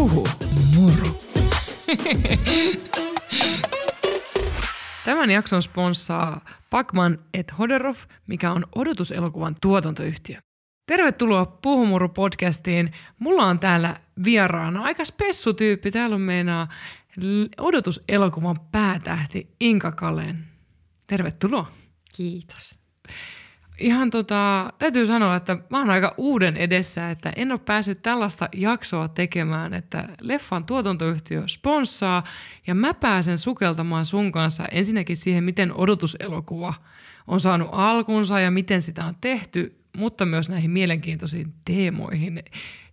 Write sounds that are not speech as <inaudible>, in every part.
Puhu muru. Tämän jakson sponssaa Pakman et Hoderov, mikä on odotuselokuvan tuotantoyhtiö. Tervetuloa Puhumuru podcastiin. Mulla on täällä vieraana aika spessu tyyppi. Täällä on meinaa odotuselokuvan päätähti Inka Kalen. Tervetuloa. Kiitos ihan tota, täytyy sanoa, että mä oon aika uuden edessä, että en ole päässyt tällaista jaksoa tekemään, että leffan tuotantoyhtiö sponssaa ja mä pääsen sukeltamaan sun kanssa ensinnäkin siihen, miten odotuselokuva on saanut alkunsa ja miten sitä on tehty, mutta myös näihin mielenkiintoisiin teemoihin.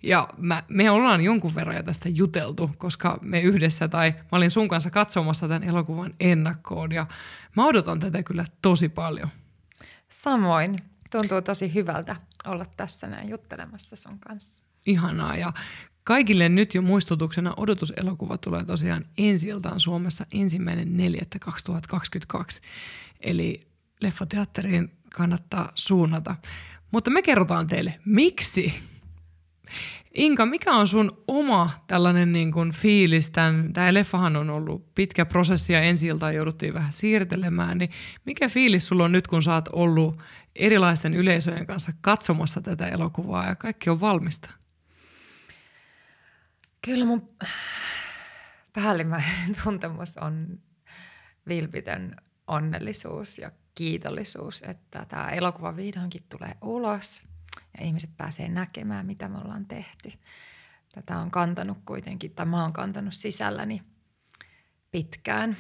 Ja mä, me ollaan jonkun verran jo tästä juteltu, koska me yhdessä tai mä olin sun kanssa katsomassa tämän elokuvan ennakkoon ja mä odotan tätä kyllä tosi paljon. Samoin. Tuntuu tosi hyvältä olla tässä näin juttelemassa sun kanssa. Ihanaa ja kaikille nyt jo muistutuksena odotuselokuva tulee tosiaan ensi Suomessa ensimmäinen 4.2022. Eli leffateatteriin kannattaa suunnata. Mutta me kerrotaan teille, miksi Inka, mikä on sun oma tällainen niin kuin fiilis? Tämän, tämä leffahan on ollut pitkä prosessi ja ensi jouduttiin vähän siirtelemään. Niin mikä fiilis sulla on nyt, kun sä oot ollut erilaisten yleisöjen kanssa katsomassa tätä elokuvaa ja kaikki on valmista? Kyllä mun päällimmäinen <laughs> tuntemus on vilpitön onnellisuus ja kiitollisuus, että tämä elokuva vihdoinkin tulee ulos – ja ihmiset pääsee näkemään, mitä me ollaan tehty. Tätä on kantanut kuitenkin, tai mä oon kantanut sisälläni pitkään.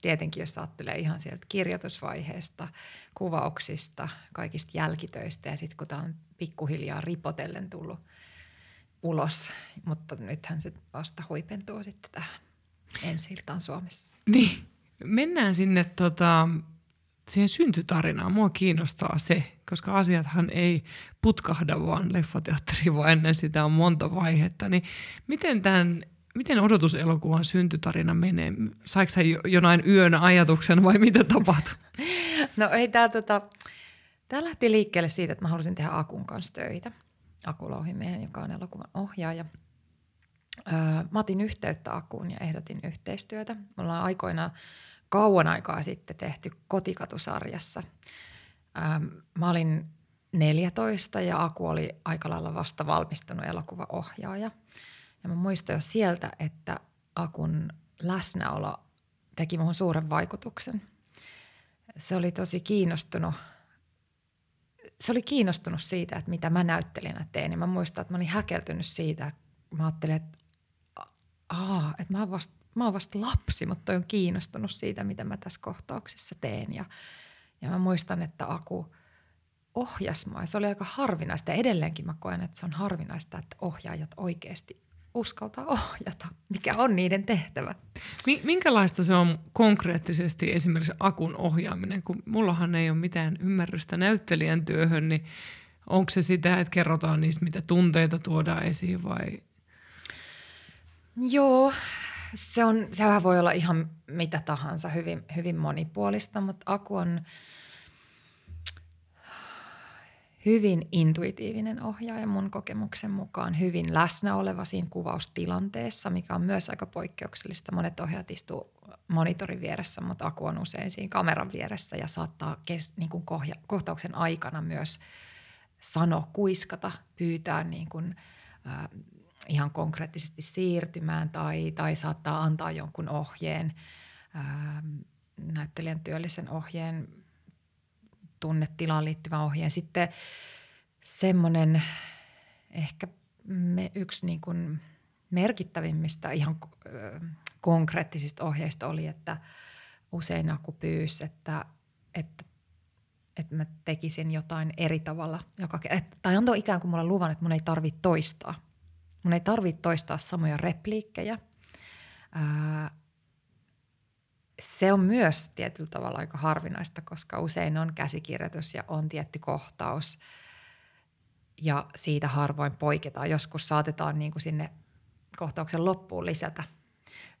Tietenkin jos ajattelee ihan sieltä kirjoitusvaiheesta, kuvauksista, kaikista jälkitöistä ja sitten kun tämä on pikkuhiljaa ripotellen tullut ulos, mutta nythän se vasta huipentuu sitten tähän ensi Suomessa. Niin, mennään sinne tota, siihen syntytarinaan. Mua kiinnostaa se, koska asiathan ei putkahda vaan leffateatteriin, vaan ennen sitä on monta vaihetta. Niin miten, tämän, miten odotuselokuvan syntytarina menee? Saiko sä jonain yön ajatuksen vai mitä tapahtui? <laughs> No ei tämä tota, Tämä lähti liikkeelle siitä, että mä halusin tehdä Akun kanssa töitä. Aku Louhimiehen, joka on elokuvan ohjaaja. Öö, mä otin yhteyttä Akuun ja ehdotin yhteistyötä. Me ollaan aikoinaan kauan aikaa sitten tehty kotikatusarjassa. Ähm, mä olin 14 ja Aku oli aika lailla vasta valmistunut elokuvaohjaaja. Ja mä muistan jo sieltä, että Akun läsnäolo teki muhun suuren vaikutuksen. Se oli tosi kiinnostunut se oli kiinnostunut siitä, että mitä mä näyttelijänä teen. Ja mä muistan, että mä olin häkeltynyt siitä. Mä ajattelin, että, että mä oon vasta mä oon vasta lapsi, mutta toi on kiinnostunut siitä, mitä mä tässä kohtauksessa teen. Ja, ja mä muistan, että Aku ohjas mua. Se oli aika harvinaista ja edelleenkin mä koen, että se on harvinaista, että ohjaajat oikeasti uskaltaa ohjata, mikä on niiden tehtävä. Minkälaista se on konkreettisesti esimerkiksi akun ohjaaminen, kun mullahan ei ole mitään ymmärrystä näyttelijän työhön, niin onko se sitä, että kerrotaan niistä, mitä tunteita tuodaan esiin vai? Joo, se on, sehän voi olla ihan mitä tahansa, hyvin, hyvin monipuolista, mutta Aku on hyvin intuitiivinen ohjaaja mun kokemuksen mukaan, hyvin läsnä oleva siinä kuvaustilanteessa, mikä on myös aika poikkeuksellista. Monet ohjaajat istuu monitorin vieressä, mutta Aku on usein siinä kameran vieressä ja saattaa kes, niin kuin kohja, kohtauksen aikana myös sanoa, kuiskata, pyytää niin kuin, äh, ihan konkreettisesti siirtymään tai, tai saattaa antaa jonkun ohjeen, ää, näyttelijän työllisen ohjeen, tunnetilaan liittyvän ohjeen. Sitten semmoinen ehkä me, yksi niin kuin merkittävimmistä ihan konkreettisista ohjeista oli, että usein Aku pyysi, että, että, että mä tekisin jotain eri tavalla joka kerta. Tai antoi ikään kuin mulle luvan, että mun ei tarvitse toistaa – Mun ei tarvitse toistaa samoja repliikkejä. Se on myös tietyllä tavalla aika harvinaista, koska usein on käsikirjoitus ja on tietty kohtaus ja siitä harvoin poiketaan. Joskus saatetaan niin kuin sinne kohtauksen loppuun lisätä,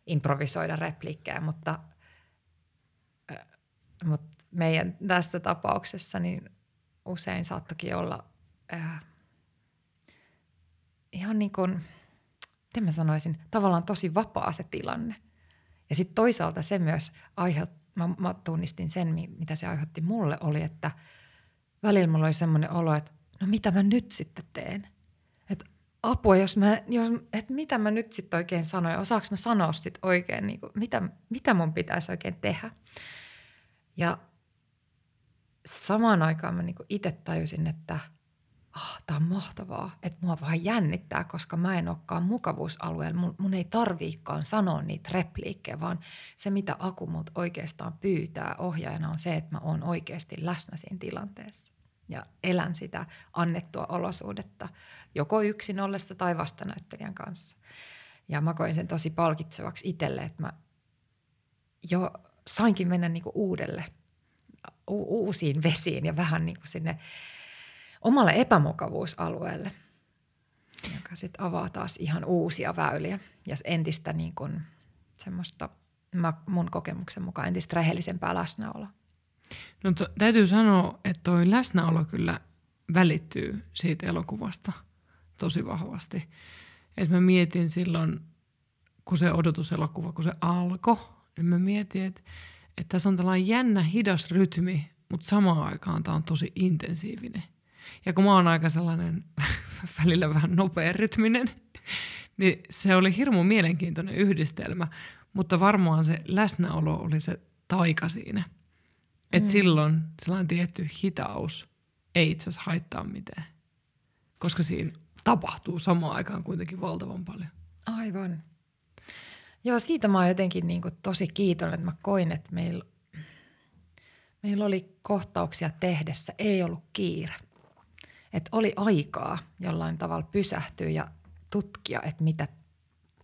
improvisoida repliikkejä, mutta, mutta meidän tässä tapauksessa niin usein saattokin olla ihan niin kuin miten mä sanoisin, tavallaan tosi vapaa se tilanne. Ja sitten toisaalta se myös aiheutti, mä, mä tunnistin sen, mitä se aiheutti mulle, oli, että välillä mulla oli semmoinen olo, että no mitä mä nyt sitten teen? Että apua, jos mä, jos, että mitä mä nyt sitten oikein sanoin, osaanko mä sanoa sitten oikein, niin kuin, mitä, mitä mun pitäisi oikein tehdä. Ja samaan aikaan mä niin itse tajusin, että – ah, tämä on mahtavaa, että mua vähän jännittää, koska mä en olekaan mukavuusalueella. Mun, mun ei tarviikaan sanoa niitä repliikkejä, vaan se, mitä Aku mut oikeastaan pyytää ohjaajana on se, että mä oon oikeasti läsnä siinä tilanteessa. Ja elän sitä annettua olosuudetta, joko yksin ollessa tai vastanäyttelijän kanssa. Ja mä koin sen tosi palkitsevaksi itselle, että mä jo sainkin mennä niinku uudelle, u- uusiin vesiin ja vähän niinku sinne – omalle epämukavuusalueelle, joka sitten avaa taas ihan uusia väyliä ja entistä niin kuin semmoista mun kokemuksen mukaan entistä rehellisempää läsnäoloa. No to, täytyy sanoa, että toi läsnäolo kyllä välittyy siitä elokuvasta tosi vahvasti. Et mä mietin silloin, kun se odotuselokuva, kun se alkoi, niin mä mietin, että, että tässä on tällainen jännä, hidas rytmi, mutta samaan aikaan tämä on tosi intensiivinen – ja kun mä oon aika sellainen <laughs> välillä vähän nopearytminen, niin se oli hirmu mielenkiintoinen yhdistelmä, mutta varmaan se läsnäolo oli se taika siinä. Että mm. silloin sellainen tietty hitaus ei itse asiassa haittaa mitään, koska siinä tapahtuu samaan aikaan kuitenkin valtavan paljon. Aivan. Joo, siitä mä oon jotenkin niin kuin tosi kiitollinen, että mä koin, että meillä, meillä oli kohtauksia tehdessä, ei ollut kiire – että oli aikaa jollain tavalla pysähtyä ja tutkia, että mitä,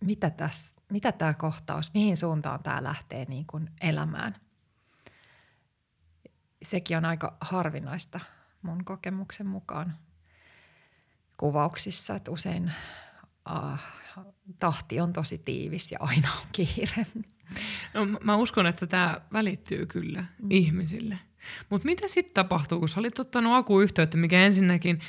mitä, täs, mitä tämä kohtaus, mihin suuntaan tämä lähtee niin kuin elämään. Sekin on aika harvinaista mun kokemuksen mukaan kuvauksissa, että usein äh, tahti on tosi tiivis ja aina on kiire. No, mä uskon, että tämä välittyy kyllä mm. ihmisille. Mutta mitä sitten tapahtuu, kun sä olit ottanut akuyhteyttä, mikä ensinnäkin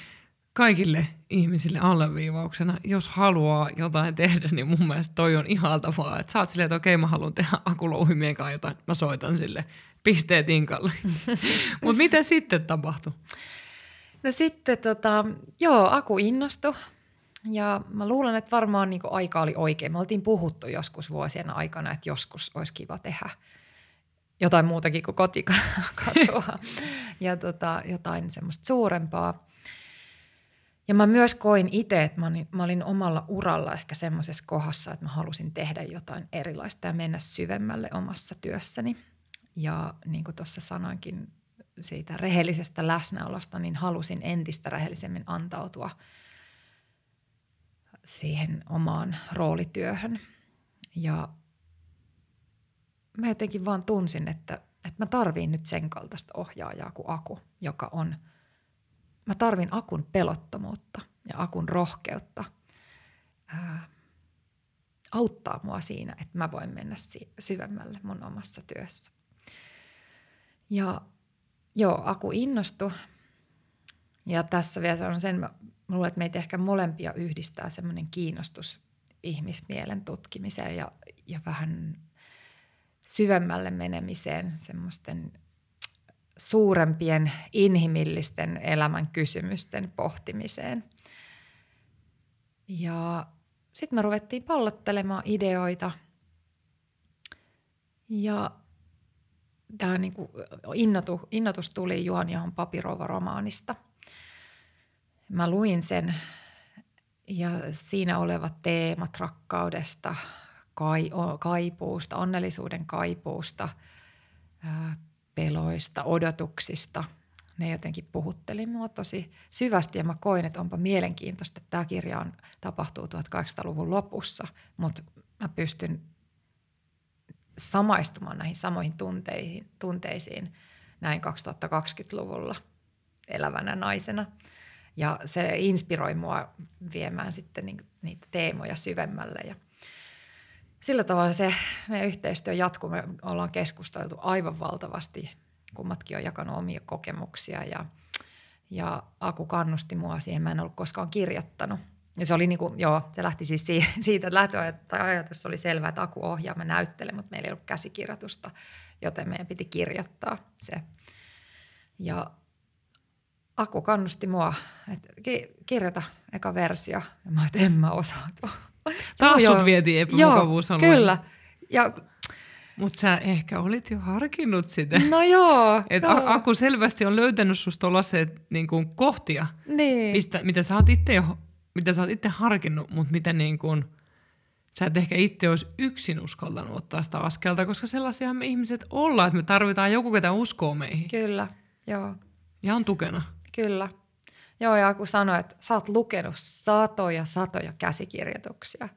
kaikille ihmisille alleviivauksena, jos haluaa jotain tehdä, niin mun mielestä toi on ihaltavaa. Että sä oot silleen, että okei, mä haluan tehdä akulouhimien kanssa jotain, mä soitan sille pisteet inkalle. <laughs> Mutta mitä sitten tapahtui? No sitten tota, joo, Aku innostui. Ja mä luulen, että varmaan niin aika oli oikein. Me oltiin puhuttu joskus vuosien aikana, että joskus olisi kiva tehdä jotain muutakin kuin kotikatoa <laughs> ja tota, jotain semmoista suurempaa. Ja mä myös koin itse, että mä olin, mä olin omalla uralla ehkä semmoisessa kohdassa, että mä halusin tehdä jotain erilaista ja mennä syvemmälle omassa työssäni. Ja niin kuin tuossa sanoinkin siitä rehellisestä läsnäolosta, niin halusin entistä rehellisemmin antautua siihen omaan roolityöhön. Ja mä jotenkin vaan tunsin, että, että mä tarviin nyt sen kaltaista ohjaajaa kuin Aku, joka on, mä tarvin Akun pelottomuutta ja Akun rohkeutta ää, auttaa mua siinä, että mä voin mennä syvemmälle mun omassa työssä. Ja joo, Aku innostui. Ja tässä vielä sanon sen, mä luulen, että meitä ehkä molempia yhdistää semmoinen kiinnostus ihmismielen tutkimiseen ja, ja vähän syvemmälle menemiseen, semmoisten suurempien inhimillisten elämän kysymysten pohtimiseen. Ja sitten me ruvettiin pallottelemaan ideoita. Ja tämä niinku innotu, innotus tuli Juhan Jahon Papirova-romaanista. Mä luin sen ja siinä olevat teemat rakkaudesta, kai, kaipuusta, onnellisuuden kaipuusta, peloista, odotuksista. Ne jotenkin puhutteli mua tosi syvästi ja mä koin, että onpa mielenkiintoista, että tämä kirja on, tapahtuu 1800-luvun lopussa, mutta mä pystyn samaistumaan näihin samoihin tunteisiin, tunteisiin näin 2020-luvulla elävänä naisena. Ja se inspiroi mua viemään sitten niitä teemoja syvemmälle ja – sillä tavalla se meidän yhteistyö jatkuu. Me ollaan keskusteltu aivan valtavasti. Kummatkin on jakanut omia kokemuksia ja, ja Aku kannusti mua siihen. Mä en ollut koskaan kirjoittanut. Ja se oli niin kuin, joo, se lähti siis <laughs> siitä, että lähtöajatus oli selvä, että Aku ohjaa, mä näyttelen, mutta meillä ei ollut käsikirjoitusta, joten meidän piti kirjoittaa se. Ja Aku kannusti mua, että kirjoita eka versio. Ja mä että en mä osaa tuo. Taas sut vietiin epämukavuusalueelle. Kyllä. Ja mutta sä ehkä olit jo harkinnut sitä. No joo. Et joo. Aku selvästi on löytänyt susta tollaset niin kuin kohtia, niin. mistä, mitä sä oot itse jo, mitä sä oot itse harkinnut, mutta mitä niin kuin, sä et ehkä itse olisi yksin uskaltanut ottaa sitä askelta, koska sellaisia me ihmiset ollaan, että me tarvitaan joku, ketä uskoo meihin. Kyllä, joo. Ja on tukena. Kyllä. Joo, ja kun sanoi, että sä oot lukenut satoja, satoja käsikirjoituksia,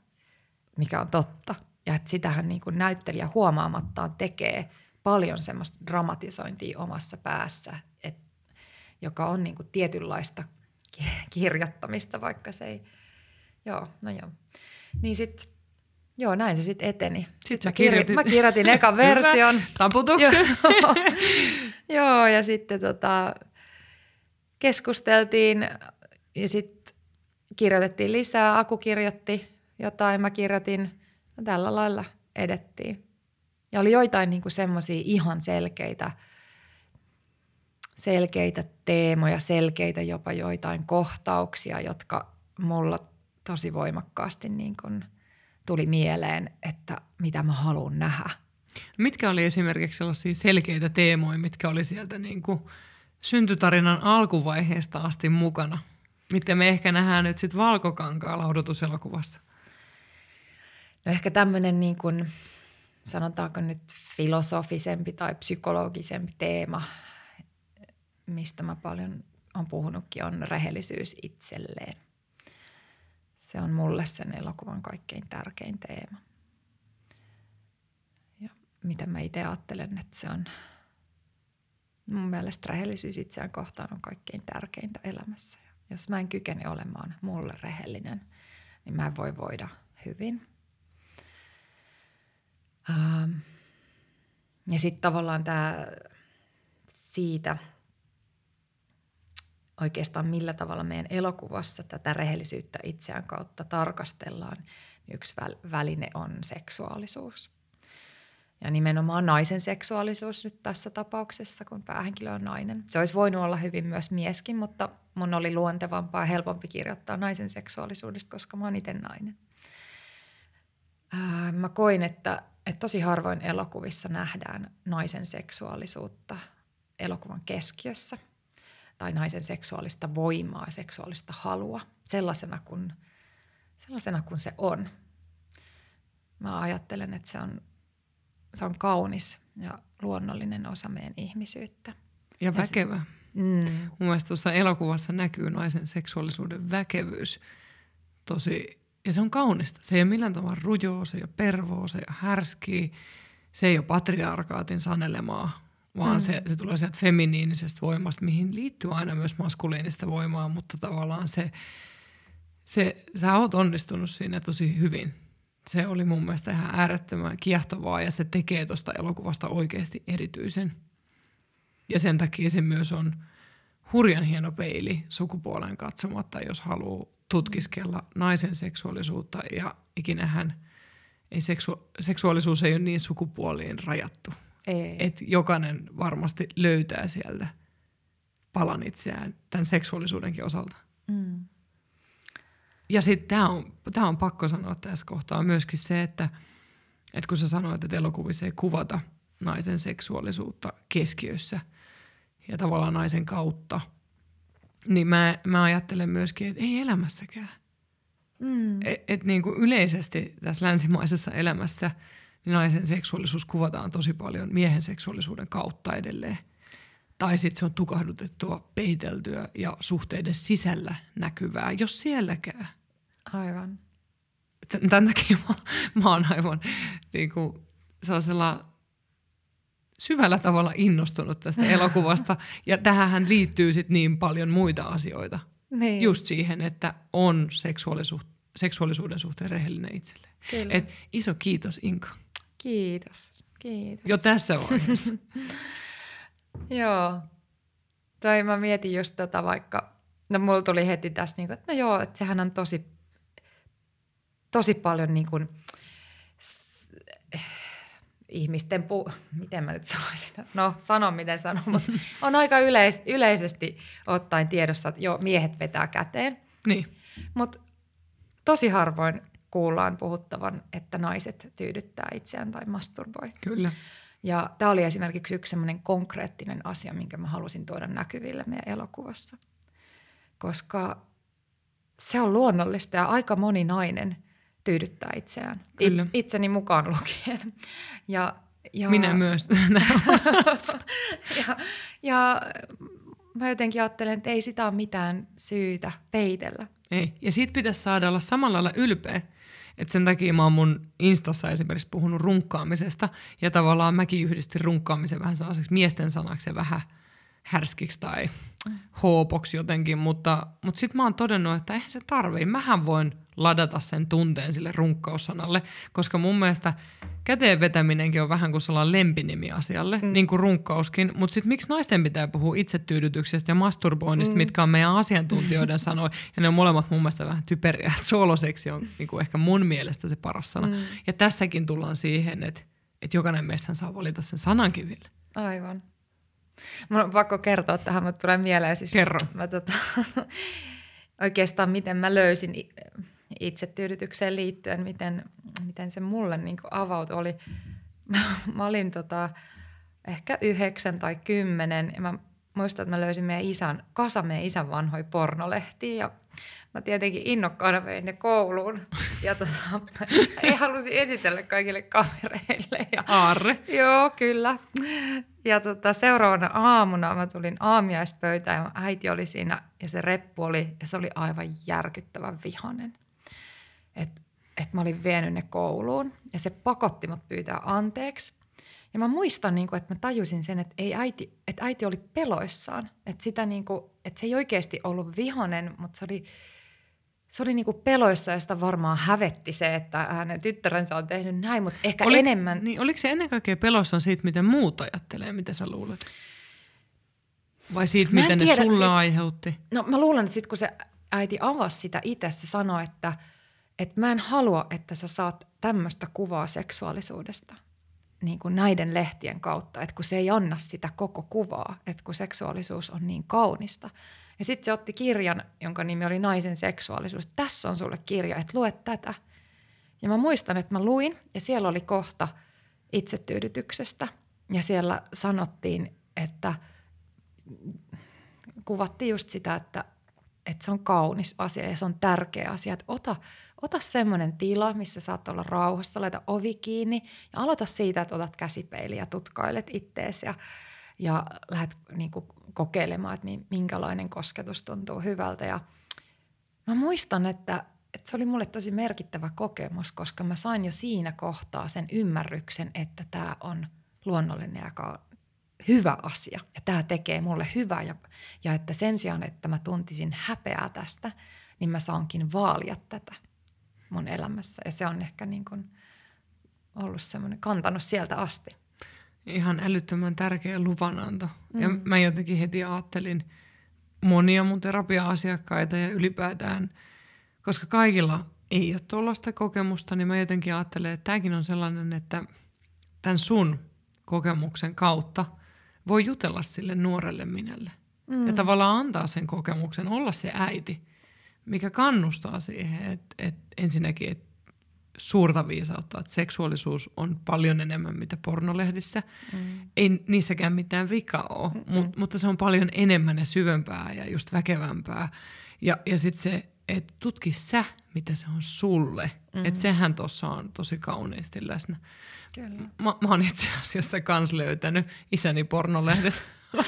mikä on totta. Ja että sitähän niin kuin näyttelijä huomaamattaan tekee paljon semmoista dramatisointia omassa päässä, et, joka on niin kuin tietynlaista kirjoittamista, vaikka se ei... Joo, no joo. Niin sitten Joo, näin se sitten eteni. Sitten mä, kirjoitin. mä kirjoitin ekan <laughs> version. Taputuksen. joo, <laughs> joo, ja sitten tota, keskusteltiin ja sitten kirjoitettiin lisää. Aku kirjoitti jotain, mä kirjoitin. Tällä lailla edettiin. Ja oli joitain niin semmoisia ihan selkeitä, selkeitä teemoja, selkeitä jopa joitain kohtauksia, jotka mulla tosi voimakkaasti niin tuli mieleen, että mitä mä haluan nähdä. Mitkä oli esimerkiksi sellaisia selkeitä teemoja, mitkä oli sieltä niin syntytarinan alkuvaiheesta asti mukana, mitkä me ehkä nähdään nyt sitten valkokankaalla odotuselokuvassa? No ehkä tämmöinen niin kuin, sanotaanko nyt filosofisempi tai psykologisempi teema, mistä mä paljon on puhunutkin, on rehellisyys itselleen. Se on mulle sen elokuvan kaikkein tärkein teema. Ja miten mä itse ajattelen, että se on mun mielestä rehellisyys itseään kohtaan on kaikkein tärkeintä elämässä. Jos mä en kykene olemaan mulle rehellinen, niin mä en voi voida hyvin – Ähm, ja sitten tavallaan tämä siitä oikeastaan millä tavalla meidän elokuvassa tätä rehellisyyttä itseään kautta tarkastellaan, niin yksi väline on seksuaalisuus. Ja nimenomaan naisen seksuaalisuus nyt tässä tapauksessa, kun päähenkilö on nainen. Se olisi voinut olla hyvin myös mieskin, mutta mun oli luontevampaa ja helpompi kirjoittaa naisen seksuaalisuudesta, koska mä oon itse nainen. Ää, mä koin, että että tosi harvoin elokuvissa nähdään naisen seksuaalisuutta elokuvan keskiössä tai naisen seksuaalista voimaa seksuaalista halua sellaisena kuin, sellaisena kuin se on. Mä ajattelen, että se on, se on kaunis ja luonnollinen osa meidän ihmisyyttä. Ja väkevä. Ja se, mm. Mun mielestä tuossa elokuvassa näkyy naisen seksuaalisuuden väkevyys tosi ja se on kaunista. Se ei ole millään tavalla rujoa, se ei ole pervoa, se ei ole härskiä, se ei ole patriarkaatin sanelemaa, vaan mm. se, se tulee sieltä feminiinisestä voimasta, mihin liittyy aina myös maskuliinista voimaa, mutta tavallaan se, se, sä oot onnistunut siinä tosi hyvin. Se oli mun mielestä ihan äärettömän kiehtovaa ja se tekee tuosta elokuvasta oikeasti erityisen. Ja sen takia se myös on hurjan hieno peili sukupuolen katsomatta, jos haluaa tutkiskella naisen seksuaalisuutta ja ikinähän ei seksu- seksuaalisuus ei ole niin sukupuoliin rajattu. Ei. Et jokainen varmasti löytää sieltä palan itseään tämän seksuaalisuudenkin osalta. Mm. Ja sitten tämä on, tää on pakko sanoa tässä kohtaa myöskin se, että, että kun sä sanoit, että elokuvissa ei kuvata naisen seksuaalisuutta keskiössä ja tavallaan naisen kautta – niin mä, mä ajattelen myöskin, että ei elämässäkään. Mm. Et, et niin kuin yleisesti tässä länsimaisessa elämässä niin naisen seksuaalisuus kuvataan tosi paljon miehen seksuaalisuuden kautta edelleen. Tai sitten se on tukahdutettua, peiteltyä ja suhteiden sisällä näkyvää, jos sielläkään. Aivan. Tämän takia mä, mä oon aivan niin kuin, sellaisella syvällä tavalla innostunut tästä elokuvasta. Ja tähän liittyy sit niin paljon muita asioita. Niin. Just siihen, että on seksuaalisuus, seksuaalisuuden suhteen rehellinen itselleen. Kyllä. Et iso kiitos Inka. Kiitos. Kiitos. Jo tässä vaiheessa. <laughs> joo. Tai mä mietin just tota vaikka, no mulla tuli heti tässä, niin kuin, että no joo, että sehän on tosi tosi paljon niin kuin, ihmisten, pu- miten mä nyt sanoisin, no sano miten sanon, mutta <laughs> on aika yleis- yleisesti ottaen tiedossa, että joo, miehet vetää käteen. Niin. Mutta tosi harvoin kuullaan puhuttavan, että naiset tyydyttää itseään tai masturboi. Kyllä. Ja tämä oli esimerkiksi yksi semmoinen konkreettinen asia, minkä mä halusin tuoda näkyville meidän elokuvassa. Koska se on luonnollista ja aika moni nainen tyydyttää itseään. Kyllä. It, itseni mukaan lukien. <laughs> Ja, ja, Minä myös. <laughs> ja, ja mä jotenkin ajattelen, että ei sitä ole mitään syytä peitellä. Ei. Ja siitä pitäisi saada olla samalla lailla ylpeä. Et sen takia mä oon mun Instassa esimerkiksi puhunut runkkaamisesta. Ja tavallaan mäkin yhdistin runkkaamisen vähän sellaiseksi miesten sanaksi ja vähän härskiksi tai hoopoksi jotenkin. Mutta, mutta sitten mä oon todennut, että eihän se tarvii. Mähän voin ladata sen tunteen sille runkkaussanalle, koska mun mielestä käteen vetäminenkin on vähän kuin sellainen lempinimi asialle, mm. niin kuin runkkauskin. Mutta sitten miksi naisten pitää puhua itsetyydytyksestä ja masturboinnista, mm. mitkä on meidän asiantuntijoiden <laughs> sanoja, ja ne on molemmat mun mielestä vähän typeriä, että sooloseksi on niin kuin ehkä mun mielestä se paras sana. Mm. Ja tässäkin tullaan siihen, että, että jokainen meistä saa valita sen sanankin vielä. Aivan. Mun on pakko kertoa tähän, mutta tulee mieleen siis... Kerro. Mä, tota, <laughs> oikeastaan miten mä löysin itsetyydytykseen liittyen, miten, miten se mulle niin avautui, oli, mä, <laughs> mä olin tota, ehkä yhdeksän tai kymmenen, ja mä muistan, että mä löysin meidän isän, kasa meidän isän vanhoja pornolehtiä, ja mä tietenkin innokkaana vein ne kouluun, ja tota, ei halusi esitellä kaikille kavereille. Ja, Aarre. Joo, kyllä. Ja tota, seuraavana aamuna mä tulin aamiaispöytään ja äiti oli siinä ja se reppu oli, ja se oli aivan järkyttävän vihanen. Että et mä olin vienyt ne kouluun ja se pakotti mut pyytää anteeksi. Ja mä muistan, niin kuin, että mä tajusin sen, että, ei äiti, että äiti oli peloissaan. Että, sitä, niin kuin, että se ei oikeasti ollut vihanen, mutta se oli, se oli niin kuin peloissa ja sitä varmaan hävetti se, että hänen tyttärensä on tehnyt näin, mutta ehkä Oliko- enemmän... Niin, oliko se ennen kaikkea pelossaan siitä, miten muut ajattelee, mitä sä luulet? Vai siitä, Mä en mitä ne tiedä, sulle siis- aiheutti? No mä luulen, että sitten kun se äiti avasi sitä itse, se sanoi, että, että mä en halua, että sä saat tämmöistä kuvaa seksuaalisuudesta niin kuin näiden lehtien kautta, että kun se ei anna sitä koko kuvaa, että kun seksuaalisuus on niin kaunista. Ja sitten se otti kirjan, jonka nimi oli Naisen seksuaalisuus. Tässä on sulle kirja, että lue tätä. Ja mä muistan, että mä luin ja siellä oli kohta itsetyydytyksestä. Ja siellä sanottiin, että kuvattiin just sitä, että, että se on kaunis asia ja se on tärkeä asia. Että ota, ota semmoinen tila, missä saat olla rauhassa, laita ovi kiinni ja aloita siitä, että otat käsipeili ja tutkailet ittees ja, ja lähdet niin kuin kokeilemaan, että mi- minkälainen kosketus tuntuu hyvältä. Ja mä muistan, että, että se oli mulle tosi merkittävä kokemus, koska mä sain jo siinä kohtaa sen ymmärryksen, että tämä on luonnollinen ja hyvä asia. Ja tämä tekee mulle hyvää ja, ja että sen sijaan, että mä tuntisin häpeää tästä, niin mä saankin vaalia tätä mun elämässä. Ja se on ehkä niin kuin ollut semmoinen, kantanut sieltä asti. Ihan älyttömän tärkeä luvananto. Mm. Ja mä jotenkin heti ajattelin monia mun terapia-asiakkaita ja ylipäätään, koska kaikilla ei ole tuollaista kokemusta, niin mä jotenkin ajattelen, että tämäkin on sellainen, että tämän sun kokemuksen kautta voi jutella sille nuorelle minelle. Mm. Ja tavallaan antaa sen kokemuksen, olla se äiti, mikä kannustaa siihen, että, että ensinnäkin, että suurta viisautta, että seksuaalisuus on paljon enemmän mitä pornolehdissä. Mm. Ei niissäkään mitään vikaa ole, mm mut, mutta se on paljon enemmän ja syvempää ja just väkevämpää. Ja, ja sitten se, että tutki sä, mitä se on sulle. Mm. Että sehän tuossa on tosi kauniisti läsnä. Kyllä. Mä, mä oon itse asiassa kans löytänyt isäni pornolehdet.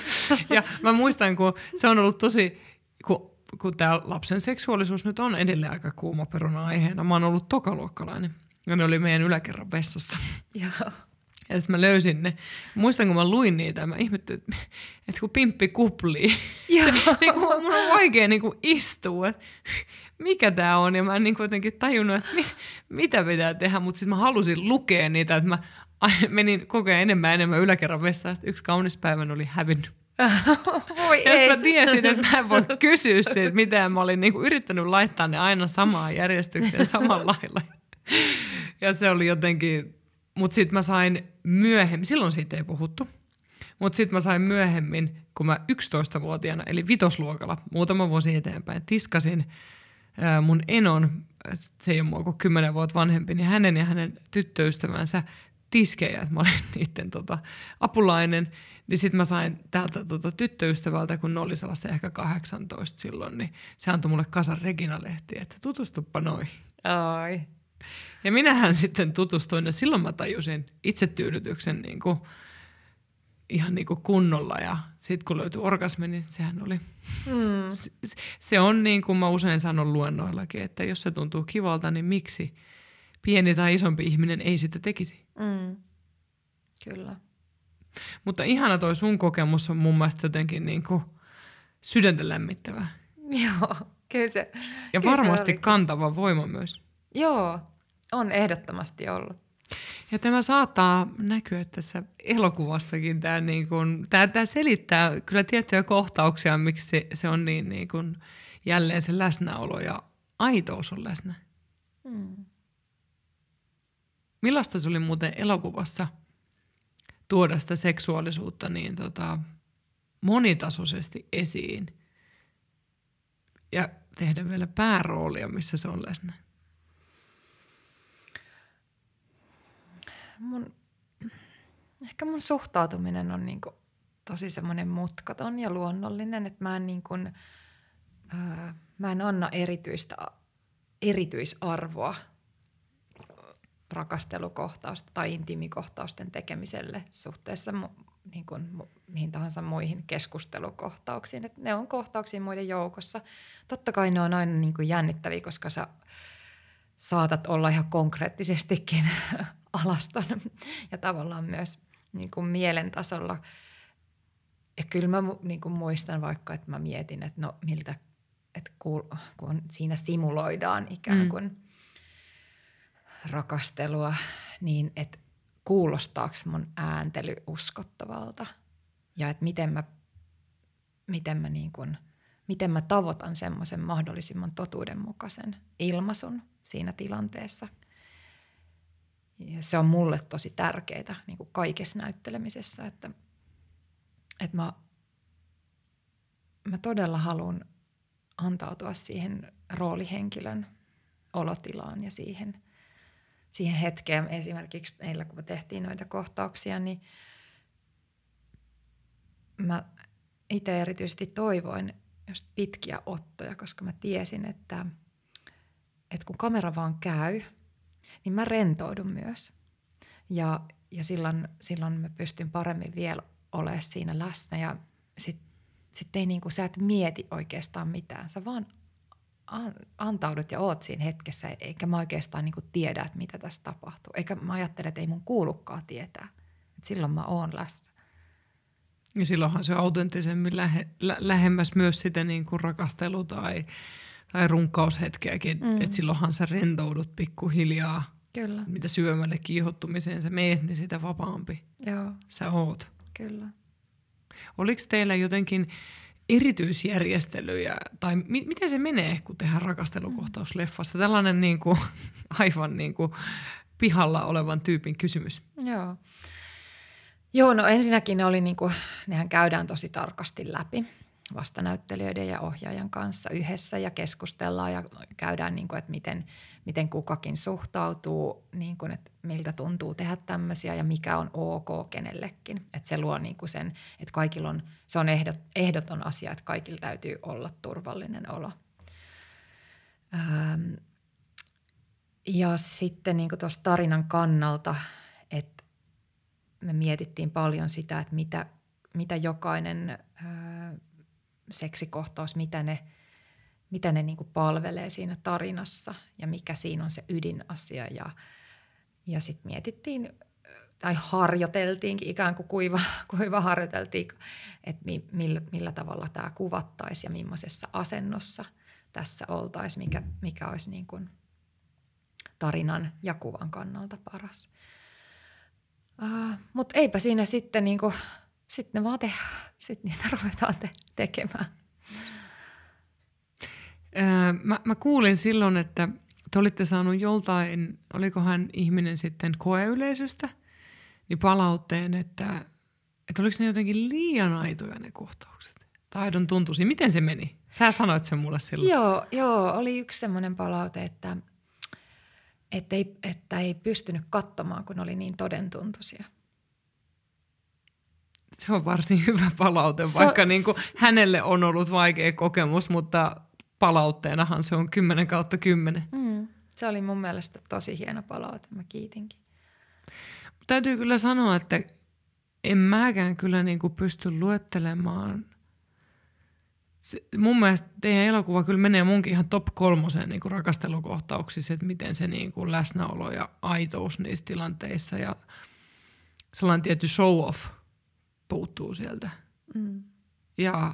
<laughs> ja mä muistan, kun se on ollut tosi, kun, kun tämä lapsen seksuaalisuus nyt on edelleen aika kuuma peruna aiheena. Mä oon ollut tokaluokkalainen. Ja ne oli meidän yläkerran vessassa. Joo. Ja sitten mä löysin ne. Muistan, kun mä luin niitä, mä ihmettelin, että, että kun pimppi kuplii, <laughs> Joo. niin kun mun on vaikea niin kuin istua, mikä tämä on. Ja mä en niin kuin jotenkin tajunnut, että mit, mitä pitää tehdä, mutta sitten mä halusin lukea niitä, että mä menin koko ajan enemmän ja enemmän yläkerran vessaan. Sitten yksi kaunis päivän oli hävinnyt. <laughs> Voi Ja ei. mä tiesin, että mä en voi kysyä siitä, mitä mä olin niin kuin yrittänyt laittaa ne aina samaan järjestykseen samalla lailla. ja se oli jotenkin, mutta sitten mä sain myöhemmin, silloin siitä ei puhuttu, mutta sitten mä sain myöhemmin, kun mä 11-vuotiaana, eli vitosluokalla, muutama vuosi eteenpäin, tiskasin ää, mun enon, se ei ole mua kuin 10 vuotta vanhempi, niin hänen ja hänen tyttöystävänsä tiskejä, että mä olin niiden tota, apulainen, niin sitten mä sain täältä tota, tyttöystävältä, kun ne oli sellaisia ehkä 18 silloin, niin se antoi mulle kasan Regina-lehtiä, että tutustuppa noin. Ai. Ja minähän sitten tutustuin ja silloin mä tajusin itsetyydytyksen niin kuin, ihan niin kuin kunnolla ja sitten kun löytyi orgasmi, niin sehän oli, mm. se, se on niin kuin mä usein sanon luennoillakin, että jos se tuntuu kivalta, niin miksi pieni tai isompi ihminen ei sitä tekisi? Mm. Kyllä. Mutta ihana toi sun kokemus on mun mielestä jotenkin niin kuin sydäntä lämmittävä. Joo, kyllä se. Ja kyllä varmasti se kantava voima myös. Joo, on ehdottomasti ollut. Ja tämä saattaa näkyä tässä elokuvassakin. Tämä, niin kuin, tämä, tämä selittää kyllä tiettyjä kohtauksia, miksi se, se on niin, niin kuin, jälleen se läsnäolo ja aitous on läsnä. Hmm. Millaista se oli muuten elokuvassa tuoda sitä seksuaalisuutta niin tota, monitasoisesti esiin ja tehdä vielä pääroolia, missä se on läsnä? mun, ehkä mun suhtautuminen on niin kuin tosi semmoinen mutkaton ja luonnollinen, että mä en, niin kuin, ää, mä en anna erityistä, erityisarvoa rakastelukohtausta tai intiimikohtausten tekemiselle suhteessa mu- niin kuin, mu- mihin tahansa muihin keskustelukohtauksiin. Et ne on kohtauksia muiden joukossa. Totta kai ne on aina niin kuin jännittäviä, koska sä saatat olla ihan konkreettisestikin <laughs> alaston ja tavallaan myös niin kuin mielen tasolla. Ja kyllä mä niin kuin muistan vaikka, että mä mietin, että no miltä, että kun, siinä simuloidaan ikään kuin mm. Rakastelua, niin että kuulostaako mun ääntely uskottavalta? Ja että miten mä, miten mä, niin kuin, miten mä tavoitan semmoisen mahdollisimman totuudenmukaisen ilmaisun siinä tilanteessa – ja se on mulle tosi tärkeää niin kaikessa näyttelemisessä, että, että mä, mä todella haluan antautua siihen roolihenkilön olotilaan ja siihen, siihen hetkeen. Esimerkiksi meillä, kun me tehtiin noita kohtauksia, niin mä itse erityisesti toivoin just pitkiä ottoja, koska mä tiesin, että, että kun kamera vaan käy – niin mä rentoudun myös. Ja, ja silloin, silloin mä pystyn paremmin vielä olemaan siinä läsnä ja sitten sit ei niinku, sä et mieti oikeastaan mitään. Sä vaan antaudut ja oot siinä hetkessä, eikä mä oikeastaan niinku tiedä, että mitä tässä tapahtuu. Eikä mä ajattele, että ei mun kuulukaan tietää. Et silloin mä oon läsnä. Ja silloinhan se on autenttisemmin lähe, lä, lähemmäs myös sitä niin kuin rakastelu tai, tai runkkaushetkeäkin. Mm. Että silloinhan sä rentoudut pikkuhiljaa Kyllä. mitä syömälle kiihottumiseen sä meet, niin sitä vapaampi Joo. sä oot. Kyllä. Oliko teillä jotenkin erityisjärjestelyjä, tai mi- miten se menee, kun tehdään rakastelukohtaus leffassa? Tällainen niin kuin, <laughs> aivan niin kuin pihalla olevan tyypin kysymys. Joo. Joo, no ensinnäkin ne oli niin kuin, nehän käydään tosi tarkasti läpi vastanäyttelijöiden ja ohjaajan kanssa yhdessä ja keskustellaan ja käydään, niin kuin, että miten, miten kukakin suhtautuu, niin kuin, että miltä tuntuu tehdä tämmöisiä ja mikä on ok kenellekin. Että se luo niin kuin sen, että kaikilla on, se on ehdot, ehdoton asia, että kaikilla täytyy olla turvallinen olo. Ähm, ja sitten niin tuossa tarinan kannalta, että me mietittiin paljon sitä, että mitä, mitä jokainen äh, seksikohtaus, mitä ne, mitä ne niin palvelee siinä tarinassa ja mikä siinä on se ydinasia. Ja, ja sitten mietittiin tai harjoiteltiinkin, ikään kuin kuiva, <laughs> kuiva harjoiteltiin, että mi, millä, millä tavalla tämä kuvattaisi ja millaisessa asennossa tässä oltaisiin, mikä, mikä olisi niin kuin tarinan ja kuvan kannalta paras. Uh, Mutta eipä siinä sitten niin kuin sitten ne vaan tehdään. Sitten niitä <laughs> ruvetaan te- tekemään. Öö, mä, mä kuulin silloin, että te olitte saanut joltain, oliko hän ihminen sitten koeyleisöstä, niin palautteen, että, että oliko ne jotenkin liian aitoja ne kohtaukset? Taidon tuntuisi. Miten se meni? Sä sanoit sen mulle silloin. Joo, joo oli yksi semmoinen palaute, että, että, ei, että ei pystynyt katsomaan, kun oli niin todentuntuisia. Se on varsin hyvä palaute, vaikka on, niin kuin hänelle on ollut vaikea kokemus, mutta palautteenahan se on 10 kautta 10. Mm, se oli mun mielestä tosi hieno palaute, mä kiitinkin. Täytyy kyllä sanoa, että en mäkään kyllä niin kuin pysty luettelemaan. Se, mun mielestä teidän elokuva kyllä menee munkin ihan top kolmoseen niin kuin rakastelukohtauksissa, että miten se niin kuin läsnäolo ja aitous niissä tilanteissa ja sellainen tietty show off puuttuu sieltä. Mm. Ja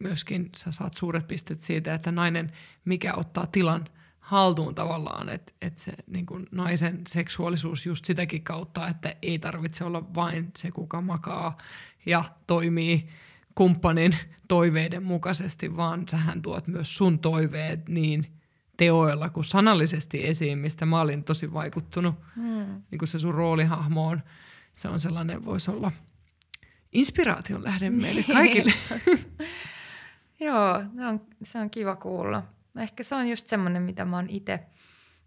myöskin sä saat suuret pistet siitä, että nainen, mikä ottaa tilan haltuun tavallaan, että, että se niin kuin naisen seksuaalisuus just sitäkin kautta, että ei tarvitse olla vain se, kuka makaa ja toimii kumppanin toiveiden mukaisesti, vaan sähän tuot myös sun toiveet niin teoilla kuin sanallisesti esiin, mistä mä olin tosi vaikuttunut. Hmm. Niin kuin se sun roolihahmo on, se on sellainen, voisi olla inspiraation lähde meille <laughs> kaikille. Joo, se on, se on kiva kuulla. Ehkä se on just semmoinen, mitä mä oon itse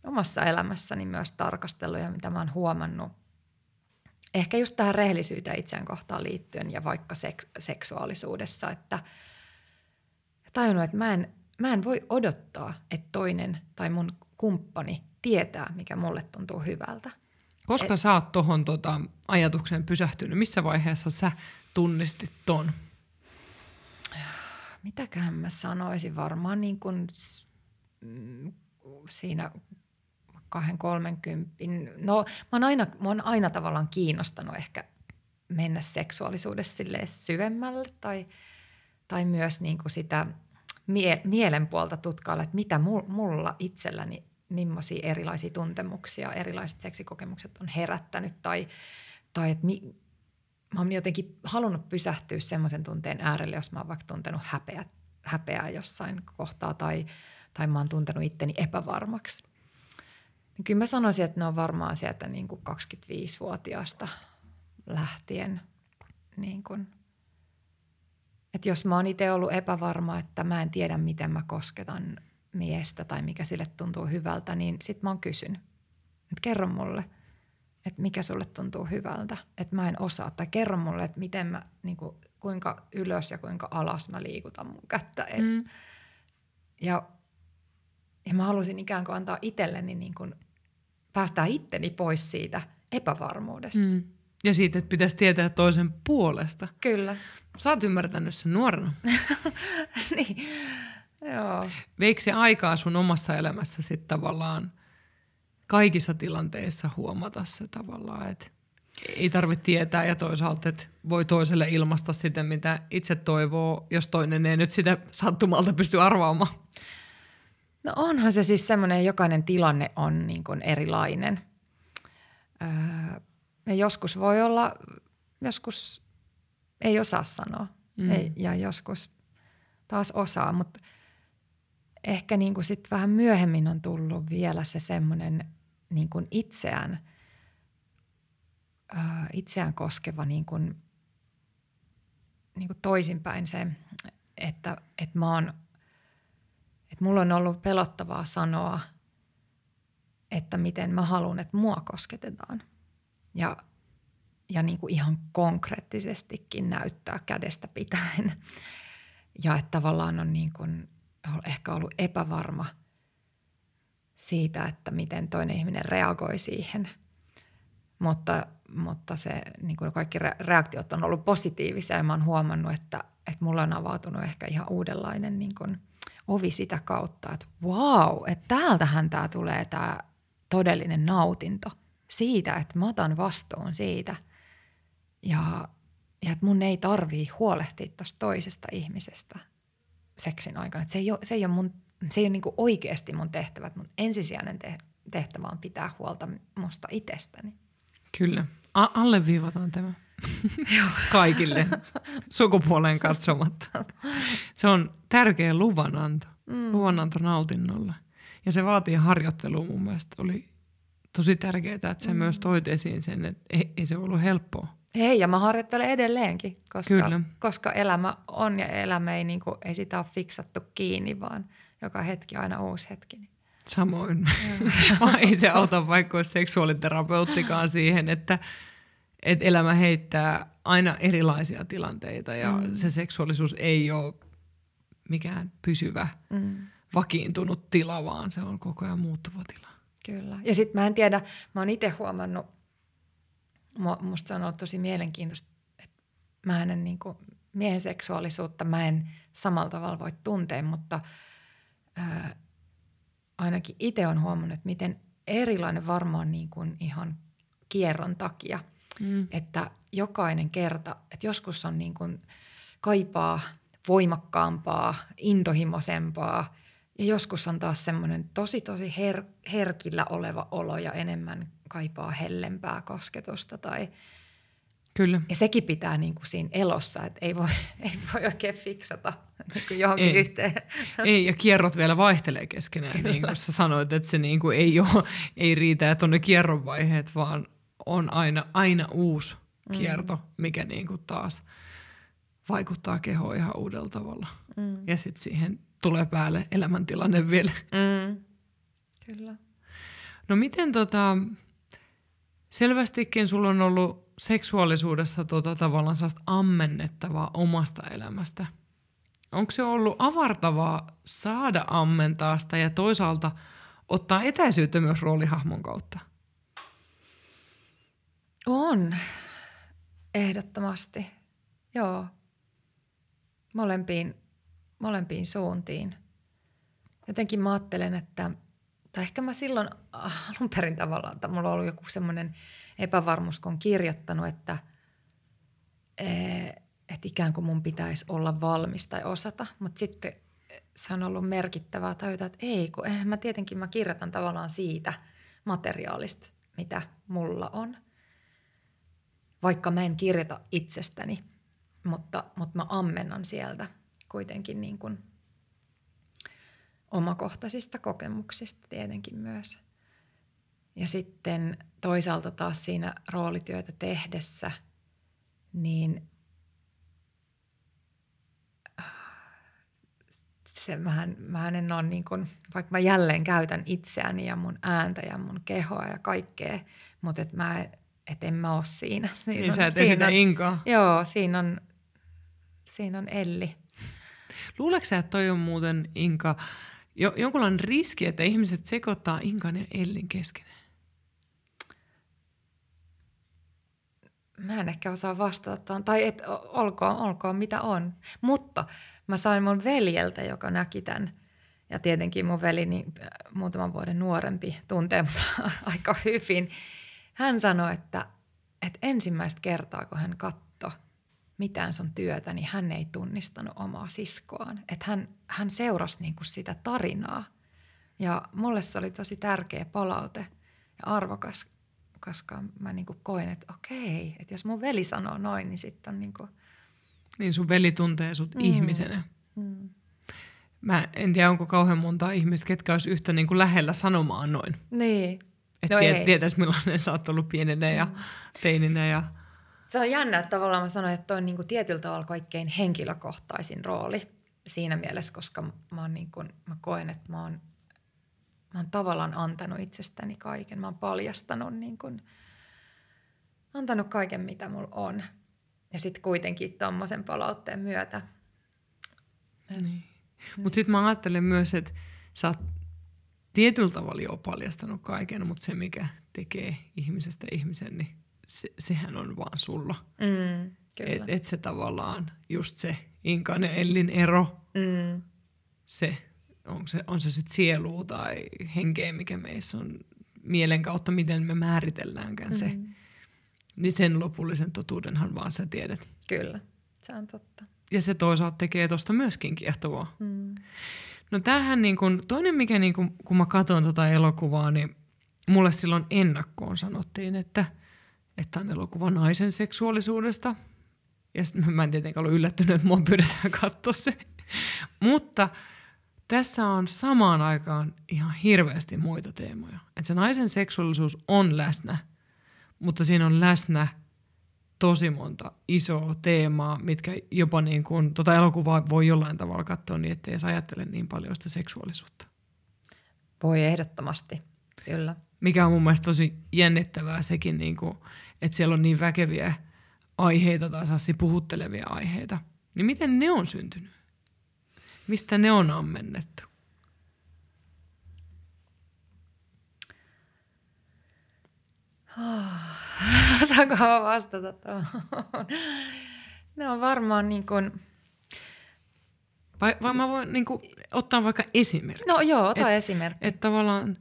omassa elämässäni myös tarkastellut ja mitä mä oon huomannut. Ehkä just tähän rehellisyyteen itseään kohtaan liittyen ja vaikka seks- seksuaalisuudessa, että tajunnut, että mä en, mä en voi odottaa, että toinen tai mun kumppani tietää, mikä mulle tuntuu hyvältä. Koska Et, sä oot tohon tota, ajatukseen pysähtynyt? Missä vaiheessa sä tunnistit ton? Mitäköhän mä sanoisin, varmaan niin kuin siinä kahden kolmenkympin. No mä oon, aina, mä oon aina tavallaan kiinnostanut ehkä mennä seksuaalisuudessa syvemmälle tai, tai myös niin kuin sitä mie- mielenpuolta tutkailla, että mitä mulla itselläni, millaisia erilaisia tuntemuksia, erilaiset seksikokemukset on herättänyt tai, tai että mi- mä oon jotenkin halunnut pysähtyä semmoisen tunteen äärelle, jos mä oon vaikka tuntenut häpeä, häpeää jossain kohtaa tai, tai mä oon tuntenut itteni epävarmaksi. Niin kyllä mä sanoisin, että ne on varmaan sieltä niin kuin 25-vuotiaasta lähtien. Niin kuin, että jos mä oon itse ollut epävarma, että mä en tiedä, miten mä kosketan miestä tai mikä sille tuntuu hyvältä, niin sit mä oon kysynyt, että kerro mulle – että mikä sulle tuntuu hyvältä, että mä en osaa. Tai kerro mulle, että miten mä, niin kuin, kuinka ylös ja kuinka alas mä liikutan mun kättä. Mm. Ja, ja mä halusin ikään kuin antaa itselleni, niin kuin, päästää itteni pois siitä epävarmuudesta. Mm. Ja siitä, että pitäisi tietää toisen puolesta. Kyllä. Sä oot ymmärtänyt sen nuorena. <laughs> niin, joo. Veikö se aikaa sun omassa elämässä sitten tavallaan – kaikissa tilanteissa huomata se tavallaan, että ei tarvitse tietää ja toisaalta, että voi toiselle ilmasta sitä, mitä itse toivoo, jos toinen ei nyt sitä sattumalta pysty arvaamaan. No onhan se siis semmoinen, jokainen tilanne on niin kuin erilainen. Öö, ja joskus voi olla, joskus ei osaa sanoa mm. ei, ja joskus taas osaa, mutta ehkä niin kuin sit vähän myöhemmin on tullut vielä se semmoinen niin kuin itseään, ää, itseään koskeva niin kuin, niin kuin toisinpäin se, että, että mä oon, että mulla on ollut pelottavaa sanoa, että miten mä haluan, että mua kosketetaan. Ja, ja niin kuin ihan konkreettisestikin näyttää kädestä pitäen. Ja että tavallaan on niin kuin ehkä ollut epävarma – siitä, että miten toinen ihminen reagoi siihen. Mutta, mutta se, niin kuin kaikki reaktiot on ollut positiivisia ja mä oon huomannut, että, että mulla on avautunut ehkä ihan uudenlainen niin kuin ovi sitä kautta, että wow, että täältähän tämä tulee tämä todellinen nautinto siitä, että mä otan vastuun siitä ja, ja että mun ei tarvii huolehtia tuosta toisesta ihmisestä seksin aikana. Se, ei ole, se ei ole mun se ei ole niin oikeasti mun tehtävä. Mun ensisijainen tehtävä on pitää huolta musta itsestäni. Kyllä. A- alleviivataan tämä. <laughs> Kaikille sukupuoleen katsomatta. Se on tärkeä luvananto. Mm. Luvananto nautinnolle. Ja se vaatii harjoittelua mun mielestä. Oli tosi tärkeää, että sä mm. myös toit esiin sen, että ei, ei se ollut helppoa. Ei, ja mä harjoittelen edelleenkin, koska, Kyllä. koska elämä on ja elämä ei, niin kuin, ei sitä ole fiksattu kiinni, vaan joka hetki aina uusi hetki. Samoin. <laughs> ei se auta vaikka seksuaaliterapeuttikaan siihen, että, että elämä heittää aina erilaisia tilanteita ja mm. se seksuaalisuus ei ole mikään pysyvä, mm. vakiintunut tila, vaan se on koko ajan muuttuva tila. Kyllä. Ja sitten mä en tiedä, mä oon itse huomannut, musta se on ollut tosi mielenkiintoista, että mä en niin kuin, miehen seksuaalisuutta mä en samalla tavalla voi tuntea, mutta ää, ainakin itse on huomannut, että miten erilainen varmaan niin kuin ihan kierron takia. Mm. Että jokainen kerta, että joskus on niin kuin kaipaa voimakkaampaa, intohimoisempaa ja joskus on taas semmoinen tosi tosi her- herkillä oleva olo ja enemmän kaipaa hellempää kosketusta tai Kyllä. Ja sekin pitää niin kuin siinä elossa, että ei voi, <laughs> ei voi oikein fiksata niin kuin johonkin ei. yhteen. Ei, ja kierrot vielä vaihtelee keskenään, Kyllä. niin kuin sä sanoit, että se niin kuin ei, ole, ei riitä, että on ne kierrovaiheet, vaan on aina, aina uusi mm. kierto, mm. mikä niin kuin taas vaikuttaa kehoon ihan uudella tavalla. Mm. Ja sitten siihen tulee päälle elämäntilanne vielä. Mm. Kyllä. No miten tota, selvästikin sulla on ollut seksuaalisuudessa tota, tavallaan sellaista ammennettavaa omasta elämästä. Onko se ollut avartavaa saada ammentaa sitä ja toisaalta ottaa etäisyyttä myös roolihahmon kautta? On, ehdottomasti. Joo, molempiin, molempiin suuntiin. Jotenkin mä ajattelen, että, tai ehkä mä silloin alun perin tavallaan, että mulla on ollut joku semmoinen epävarmuus, kun on kirjoittanut, että, e, että ikään kuin mun pitäisi olla valmis tai osata, mutta sitten se on ollut merkittävää tajuta, että ei, kun eh, mä tietenkin mä kirjoitan tavallaan siitä materiaalista, mitä mulla on. Vaikka mä en kirjoita itsestäni, mutta, mutta mä ammennan sieltä kuitenkin niin kuin omakohtaisista kokemuksista tietenkin myös. Ja sitten toisaalta taas siinä roolityötä tehdessä, niin se, mähän, mähän en ole niin kuin, vaikka mä jälleen käytän itseäni ja mun ääntä ja mun kehoa ja kaikkea, mutta et mä, et en mä ole siinä. siinä niin on, sä et siinä, inkaa. Joo, siinä on, siinä on Elli. Luuletko sä, että toi on muuten Inka, jo, jonkunlainen riski, että ihmiset sekoittaa Inkan ja Ellin keskenään? Mä en ehkä osaa vastata tuon, tai et, olkoon, olkoon mitä on. Mutta mä sain mun veljeltä, joka näki tämän. Ja tietenkin mun veli, niin muutaman vuoden nuorempi, tuntee mutta <laughs> aika hyvin. Hän sanoi, että, että ensimmäistä kertaa, kun hän katsoi mitään sun työtä, niin hän ei tunnistanut omaa siskoaan. Että hän, hän seurasi niin kuin sitä tarinaa. Ja mulle se oli tosi tärkeä palaute ja arvokas, koska mä niin kuin koin, että okei, että jos mun veli sanoo noin, niin sitten on niin kuin... Niin sun veli tuntee sut mm. ihmisenä. Mm. Mä en tiedä, onko kauhean monta ihmistä, ketkä olisi yhtä niin kuin lähellä sanomaan noin. Niin. Että no tiet, tietäisi, millainen sä oot ollut pienenä ja mm. teininä ja se on jännä, että tavallaan mä sanoin, että toi on niin kuin tietyllä tavalla kaikkein henkilökohtaisin rooli siinä mielessä, koska mä, oon niin kuin, mä koen, että mä oon, mä oon tavallaan antanut itsestäni kaiken. Mä oon paljastanut, niin kuin, antanut kaiken, mitä mulla on. Ja sitten kuitenkin tuommoisen palautteen myötä. Niin. niin. Mutta sitten mä ajattelen myös, että sä oot tietyllä tavalla jo paljastanut kaiken, mutta se mikä tekee ihmisestä ihmisen, niin se, sehän on vaan sulla. Mm, että et se tavallaan just se Inkan ja Ellin ero, mm. se, on se, on se sitten sielu tai henkeä, mikä meissä on mielen kautta, miten me määritelläänkään mm. se. Niin sen lopullisen totuudenhan vaan sä tiedät. Kyllä, se on totta. Ja se toisaalta tekee tuosta myöskin kiehtovaa. Mm. No tämähän niin kun, toinen mikä niin kun, kun mä katson tota elokuvaa, niin mulle silloin ennakkoon sanottiin, että – että on elokuva naisen seksuaalisuudesta. Ja sitten mä en tietenkään ollut yllättynyt, että mua pyydetään katsoa se. Mutta tässä on samaan aikaan ihan hirveästi muita teemoja. Että se naisen seksuaalisuus on läsnä, mutta siinä on läsnä tosi monta isoa teemaa, mitkä jopa niin kuin, tota elokuvaa voi jollain tavalla katsoa niin, ettei edes ajattele niin paljon sitä seksuaalisuutta. Voi ehdottomasti, kyllä. Mikä on mun mielestä tosi jännittävää sekin, niin kuin, että siellä on niin väkeviä aiheita tai sassi puhuttelevia aiheita. Niin miten ne on syntynyt? Mistä ne on ammennettu? <laughs> Saanko vastata tuohon? <laughs> Ne on varmaan niin kuin... Vai, vai mä voin niin kuin, ottaa vaikka esimerkki? No joo, ota et, esimerkki. Että tavallaan,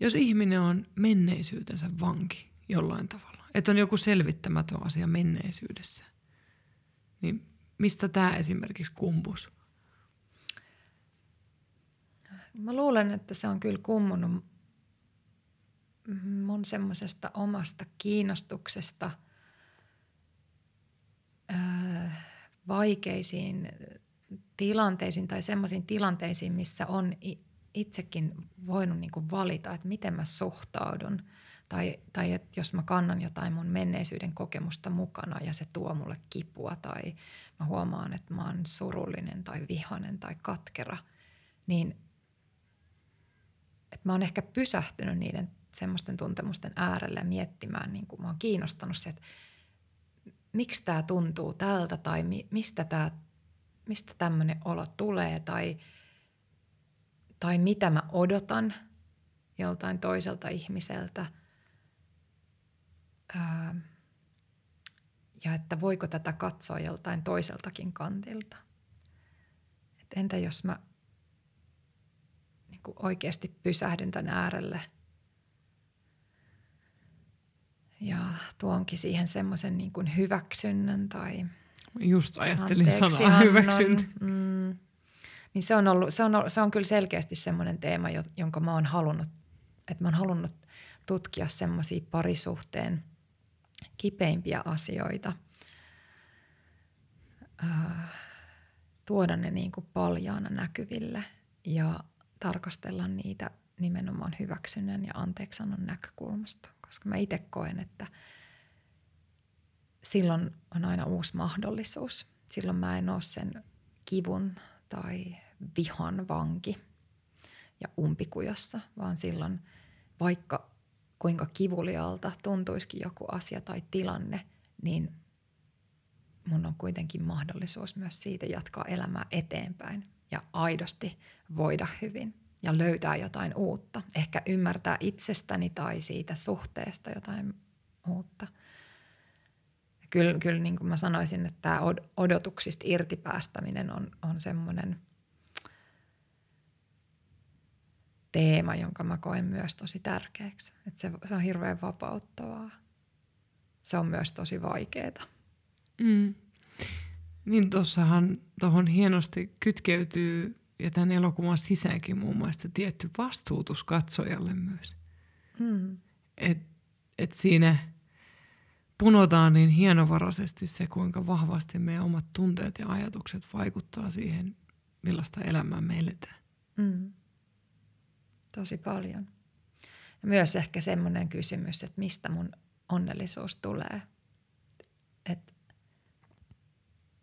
jos ihminen on menneisyytensä vanki jollain tavalla, että on joku selvittämätön asia menneisyydessä, niin mistä tämä esimerkiksi kumpus? Mä luulen, että se on kyllä kummunut mun semmoisesta omasta kiinnostuksesta ää, vaikeisiin tilanteisiin tai semmoisiin tilanteisiin, missä on itsekin voinut niin kuin valita, että miten mä suhtaudun. Tai, tai että jos mä kannan jotain mun menneisyyden kokemusta mukana ja se tuo mulle kipua tai mä huomaan, että mä oon surullinen tai vihainen tai katkera, niin että mä oon ehkä pysähtynyt niiden semmoisten tuntemusten äärelle miettimään, niin kuin mä oon kiinnostanut se, että miksi tämä tuntuu tältä tai mi, mistä tämä mistä tämmöinen olo tulee tai, tai mitä mä odotan joltain toiselta ihmiseltä. Ää, ja että voiko tätä katsoa joltain toiseltakin kantilta. Et entä jos mä niin oikeasti pysähdyn tämän äärelle – ja tuonkin siihen semmoisen niin kuin hyväksynnän tai Just ajattelin sanoa hyväksyntä. Mm, niin se on, ollut, se, on, se on kyllä selkeästi semmoinen teema, jonka mä oon halunnut, että mä oon halunnut tutkia semmoisia parisuhteen kipeimpiä asioita, tuoda ne niin kuin paljaana näkyville ja tarkastella niitä nimenomaan hyväksynnän ja anteeksannon näkökulmasta koska mä itse koen, että silloin on aina uusi mahdollisuus. Silloin mä en ole sen kivun tai vihan vanki ja umpikujassa, vaan silloin vaikka kuinka kivulialta tuntuisikin joku asia tai tilanne, niin mun on kuitenkin mahdollisuus myös siitä jatkaa elämää eteenpäin ja aidosti voida hyvin ja löytää jotain uutta. Ehkä ymmärtää itsestäni tai siitä suhteesta jotain uutta. Kyllä, kyllä niin kuin mä sanoisin, että tämä odotuksista irtipäästäminen on, on semmoinen teema, jonka mä koen myös tosi tärkeäksi. Että se, se on hirveän vapauttavaa. Se on myös tosi vaikeaa. Mm. Niin tuossahan tuohon hienosti kytkeytyy ja tämän elokuvan sisäänkin muun muassa tietty vastuutus katsojalle myös. Hmm. Et, et siinä punotaan niin hienovaraisesti se, kuinka vahvasti meidän omat tunteet ja ajatukset vaikuttaa siihen, millaista elämää me eletään. Hmm. Tosi paljon. Ja myös ehkä semmoinen kysymys, että mistä mun onnellisuus tulee. Että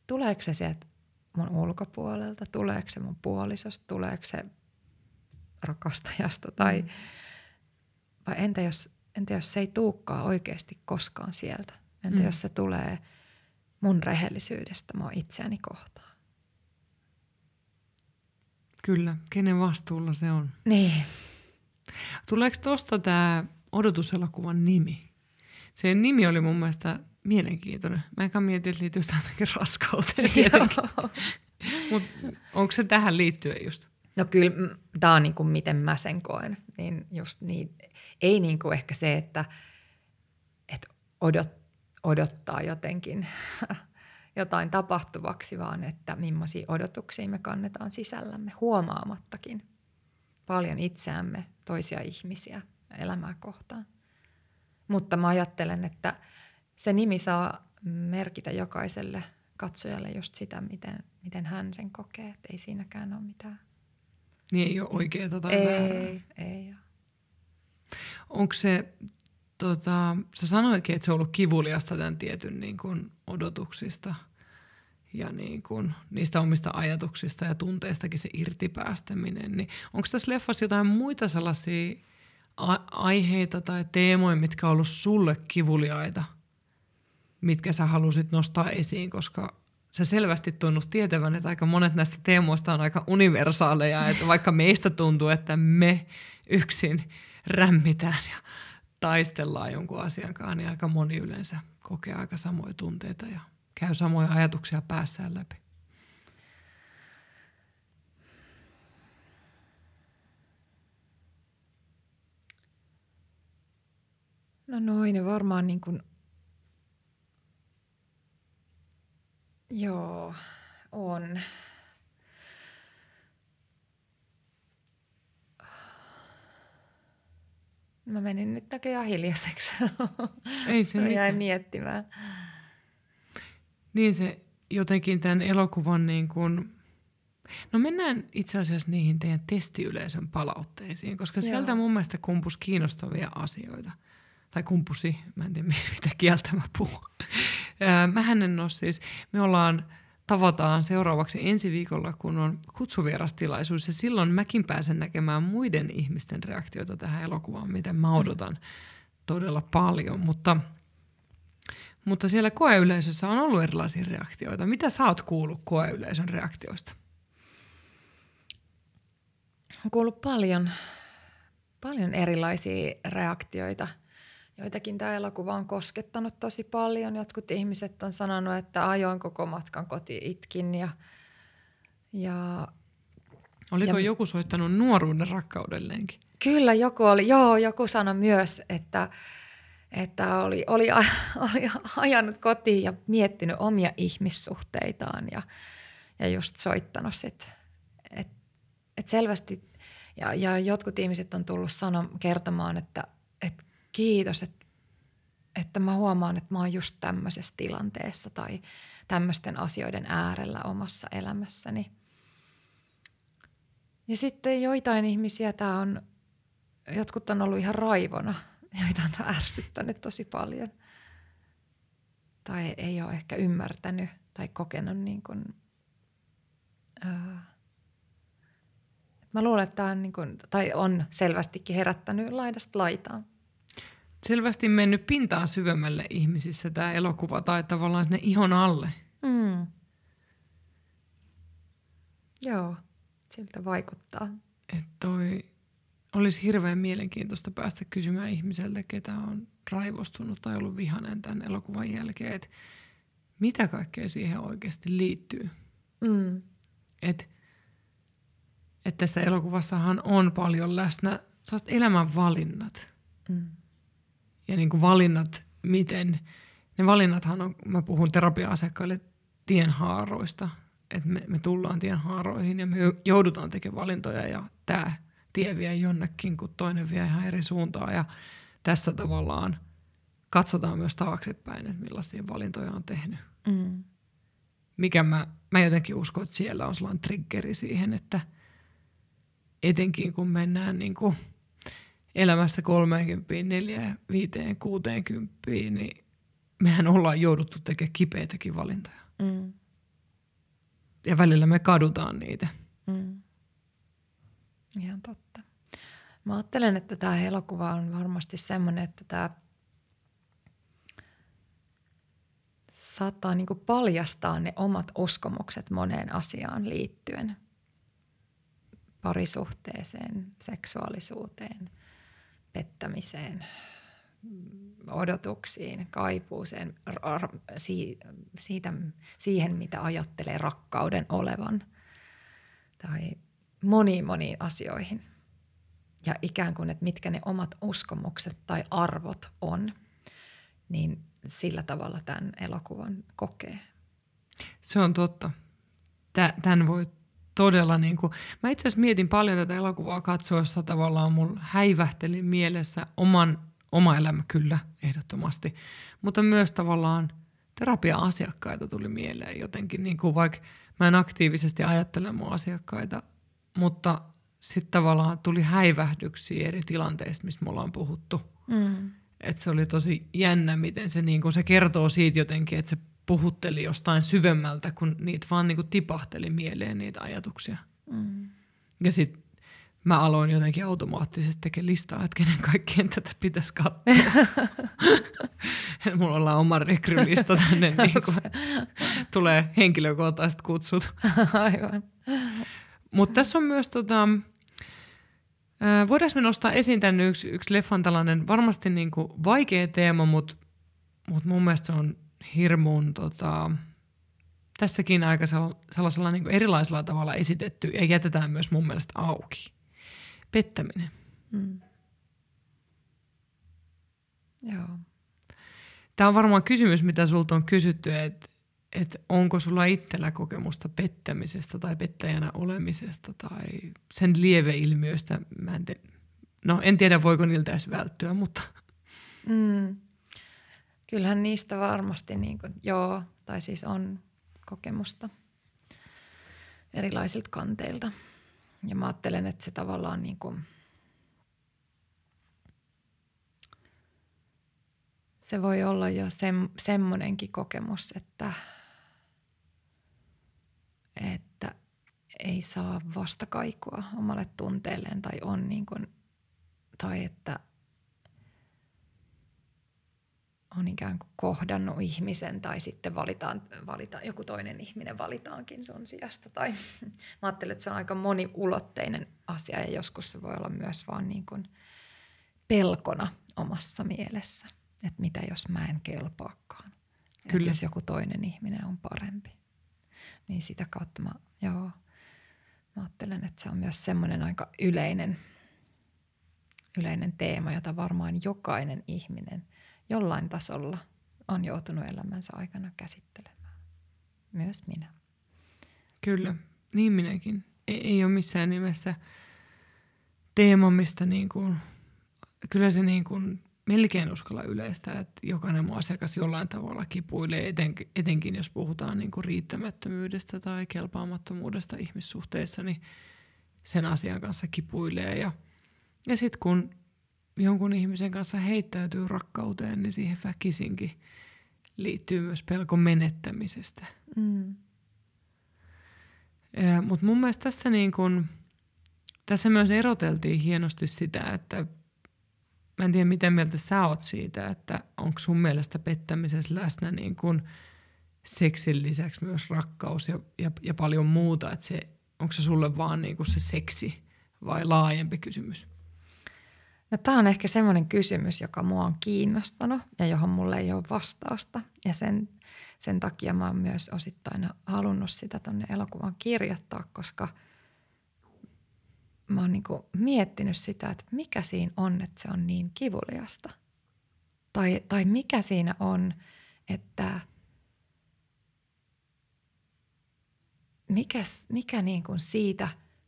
tuleeko se sieltä mun ulkopuolelta, tuleeko se mun puolisosta, tuleeko se rakastajasta tai mm. vai entä jos, entä jos se ei tuukkaa oikeasti koskaan sieltä? Entä mm. jos se tulee mun rehellisyydestä mua itseäni kohtaan? Kyllä, kenen vastuulla se on? Niin. Tuleeko tuosta tämä odotuselokuvan nimi? Sen nimi oli mun mielestä mielenkiintoinen. Mä enkä mieti, että liittyy jotenkin raskauteen <laughs> tietenkin. Mutta onko se tähän liittyen just? No kyllä, tämä on niin kuin miten mä sen koen. Niin just niin, ei niin kuin ehkä se, että, että odot, odottaa jotenkin <laughs> jotain tapahtuvaksi, vaan että millaisia odotuksia me kannetaan sisällämme huomaamattakin paljon itseämme, toisia ihmisiä elämää kohtaan. Mutta mä ajattelen, että – se nimi saa merkitä jokaiselle katsojalle just sitä, miten, miten hän sen kokee. Että ei siinäkään ole mitään Niin ei ole oikeaa tai ei, väärää. Ei, ei Onko se, tota, sä sanoitkin, että se on ollut kivuliasta tämän tietyn niin kuin odotuksista ja niin kuin, niistä omista ajatuksista ja tunteistakin se irtipäästäminen. Niin onko tässä leffassa jotain muita sellaisia a- aiheita tai teemoja, mitkä on ollut sulle kivuliaita, mitkä sä halusit nostaa esiin, koska sä selvästi tunnut tietävän, että aika monet näistä teemoista on aika universaaleja, että vaikka meistä tuntuu, että me yksin rämmitään ja taistellaan jonkun asian kanssa, niin aika moni yleensä kokee aika samoja tunteita ja käy samoja ajatuksia päässään läpi. No noin, ne varmaan niin kuin, joo, on. Mä menin nyt näköjään hiljaiseksi. Ei se <laughs> Mä jäin mitään. miettimään. Niin se jotenkin tämän elokuvan niin kuin... No mennään itse asiassa niihin teidän testiyleisön palautteisiin, koska Joo. sieltä mun mielestä kumpus kiinnostavia asioita. Tai kumpusi, mä en tiedä <laughs> mitä kieltä mä puhun. Mähän en ole siis, me ollaan, tavataan seuraavaksi ensi viikolla, kun on kutsuvierastilaisuus, ja silloin mäkin pääsen näkemään muiden ihmisten reaktioita tähän elokuvaan, mitä mä odotan todella paljon, mutta mutta siellä koeyleisössä on ollut erilaisia reaktioita. Mitä sä oot kuullut koeyleisön reaktioista? On kuullut paljon, paljon erilaisia reaktioita. Joitakin tämä elokuva on koskettanut tosi paljon. Jotkut ihmiset on sanonut, että ajoin koko matkan koti itkin. Ja, ja Oliko Ja- joku soittanut nuoruuden rakkaudelleenkin? kyllä joku oli, joo, joku sanoi myös, että, että oli, oli, a- <laughs> oli ajanut kotiin ja miettinyt omia ihmissuhteitaan ja, ja just soittanut sit, et, et selvästi, ja, ja jotkut ihmiset on tullut sano, kertomaan, että, että kiitos, että, että mä huomaan, että mä oon just tämmöisessä tilanteessa tai tämmöisten asioiden äärellä omassa elämässäni. Ja sitten joitain ihmisiä tämä on, jotkut on ollut ihan raivona, <laughs> joita on ärsyttänyt tosi paljon. Tai ei ole ehkä ymmärtänyt tai kokenut niin kuin, ää, Mä luulen, että tämä on, niin kuin, tai on selvästikin herättänyt laidasta laitaan. Selvästi mennyt pintaan syvemmälle ihmisissä tämä elokuva tai tavallaan sinne ihon alle. Mm. Joo, siltä vaikuttaa. Että toi olisi hirveän mielenkiintoista päästä kysymään ihmiseltä, ketä on raivostunut tai ollut vihanen tämän elokuvan jälkeen, että mitä kaikkea siihen oikeasti liittyy. Mm. Et, et tässä elokuvassahan on paljon läsnä sellaiset elämän valinnat. Mm. Ja niin kuin valinnat, miten, ne valinnathan on, mä puhun terapia-asiakkaille tienhaaroista, että me, me tullaan tienhaaroihin ja me joudutaan tekemään valintoja ja tämä tie vie jonnekin, kun toinen vie ihan eri suuntaan ja tässä tavallaan katsotaan myös taaksepäin, että millaisia valintoja on tehnyt. Mm. Mikä mä, mä jotenkin uskon, että siellä on sellainen triggeri siihen, että etenkin kun mennään niin kuin elämässä 30, 4, 5, 60, niin mehän ollaan jouduttu tekemään kipeitäkin valintoja. Mm. Ja välillä me kadutaan niitä. Mm. Ihan totta. Mä ajattelen, että tämä elokuva on varmasti semmoinen, että tämä saattaa niinku paljastaa ne omat uskomukset moneen asiaan liittyen. Parisuhteeseen, seksuaalisuuteen, pettämiseen, odotuksiin, kaipuuseen, ar- si- siitä, siihen, mitä ajattelee rakkauden olevan. Tai moniin moniin asioihin. Ja ikään kuin, että mitkä ne omat uskomukset tai arvot on, niin sillä tavalla tämän elokuvan kokee. Se on totta. Tä, tämän voi todella niin kuin, mä itse asiassa mietin paljon tätä elokuvaa katsoessa tavallaan mulla häivähteli mielessä oman, oma elämä kyllä ehdottomasti, mutta myös tavallaan terapia-asiakkaita tuli mieleen jotenkin, niin kuin vaikka mä en aktiivisesti ajattele mun asiakkaita, mutta sitten tavallaan tuli häivähdyksiä eri tilanteista, mistä me ollaan puhuttu. Mm. Et se oli tosi jännä, miten se, niin kun se kertoo siitä jotenkin, että se puhutteli jostain syvemmältä, kun niitä vaan niin tipahteli mieleen niitä ajatuksia. Mm. Ja sitten mä aloin jotenkin automaattisesti tekemään listaa, että kenen kaikkien tätä pitäisi katsoa. <laughs> Mulla ollaan oma rekrylista tänne, <laughs> niin kun tulee henkilökohtaiset kutsut. <laughs> Aivan. Mutta tässä on myös, tota, voidaanko me nostaa esiin tänne yksi, yksi leffan tällainen varmasti niin kuin vaikea teema, mutta mut mun mielestä se on hirmuun tota, tässäkin aika sellaisella niin kuin erilaisella tavalla esitetty ja jätetään myös mun mielestä auki. Pettäminen. Mm. Joo. Tämä on varmaan kysymys, mitä sulta on kysytty, että että onko sulla itsellä kokemusta pettämisestä tai pettäjänä olemisesta tai sen lieveilmiöistä. Mä en, te, no, en tiedä, voiko niiltä edes välttyä, mutta... Mm. Kyllähän niistä varmasti, niin kuin, joo, tai siis on kokemusta erilaisilta kanteilta. Ja mä ajattelen, että se tavallaan niin kuin, se voi olla jo sem, semmoinenkin kokemus, että, että ei saa vastakaikua omalle tunteelleen tai on niin kuin, tai että on ikään kuin kohdannut ihmisen tai sitten valitaan, valitaan, joku toinen ihminen valitaankin sun sijasta. Tai <laughs> mä ajattelen, että se on aika moniulotteinen asia ja joskus se voi olla myös vaan niin kuin pelkona omassa mielessä. Että mitä jos mä en kelpaakaan. Kyllä. Että jos joku toinen ihminen on parempi. Niin sitä kautta mä, joo, mä ajattelen, että se on myös semmoinen aika yleinen, yleinen teema, jota varmaan jokainen ihminen jollain tasolla on joutunut elämänsä aikana käsittelemään. Myös minä. Kyllä, niin minäkin. Ei, ei ole missään nimessä teema, mistä niin kuin, kyllä se niin kuin melkein uskalla yleistä, että jokainen mun asiakas jollain tavalla kipuilee, etenkin, etenkin jos puhutaan niin kuin riittämättömyydestä tai kelpaamattomuudesta ihmissuhteissa, niin sen asian kanssa kipuilee. Ja, ja sitten kun jonkun ihmisen kanssa heittäytyy rakkauteen, niin siihen väkisinkin liittyy myös pelko menettämisestä. Mm. Mutta mun mielestä tässä, niin kun, tässä myös eroteltiin hienosti sitä, että mä en tiedä miten mieltä sä oot siitä, että onko sun mielestä pettämisessä läsnä niin kun seksin lisäksi myös rakkaus ja, ja, ja paljon muuta, että se, onko se sulle vaan niin se seksi vai laajempi kysymys? No, tämä on ehkä semmoinen kysymys, joka mua on kiinnostanut ja johon mulle ei ole vastausta. Ja sen, sen takia mä oon myös osittain halunnut sitä tuonne elokuvan kirjoittaa, koska mä oon niinku miettinyt sitä, että mikä siinä on, että se on niin kivuliasta. Tai, tai mikä siinä on, että mikä, mikä niin siitä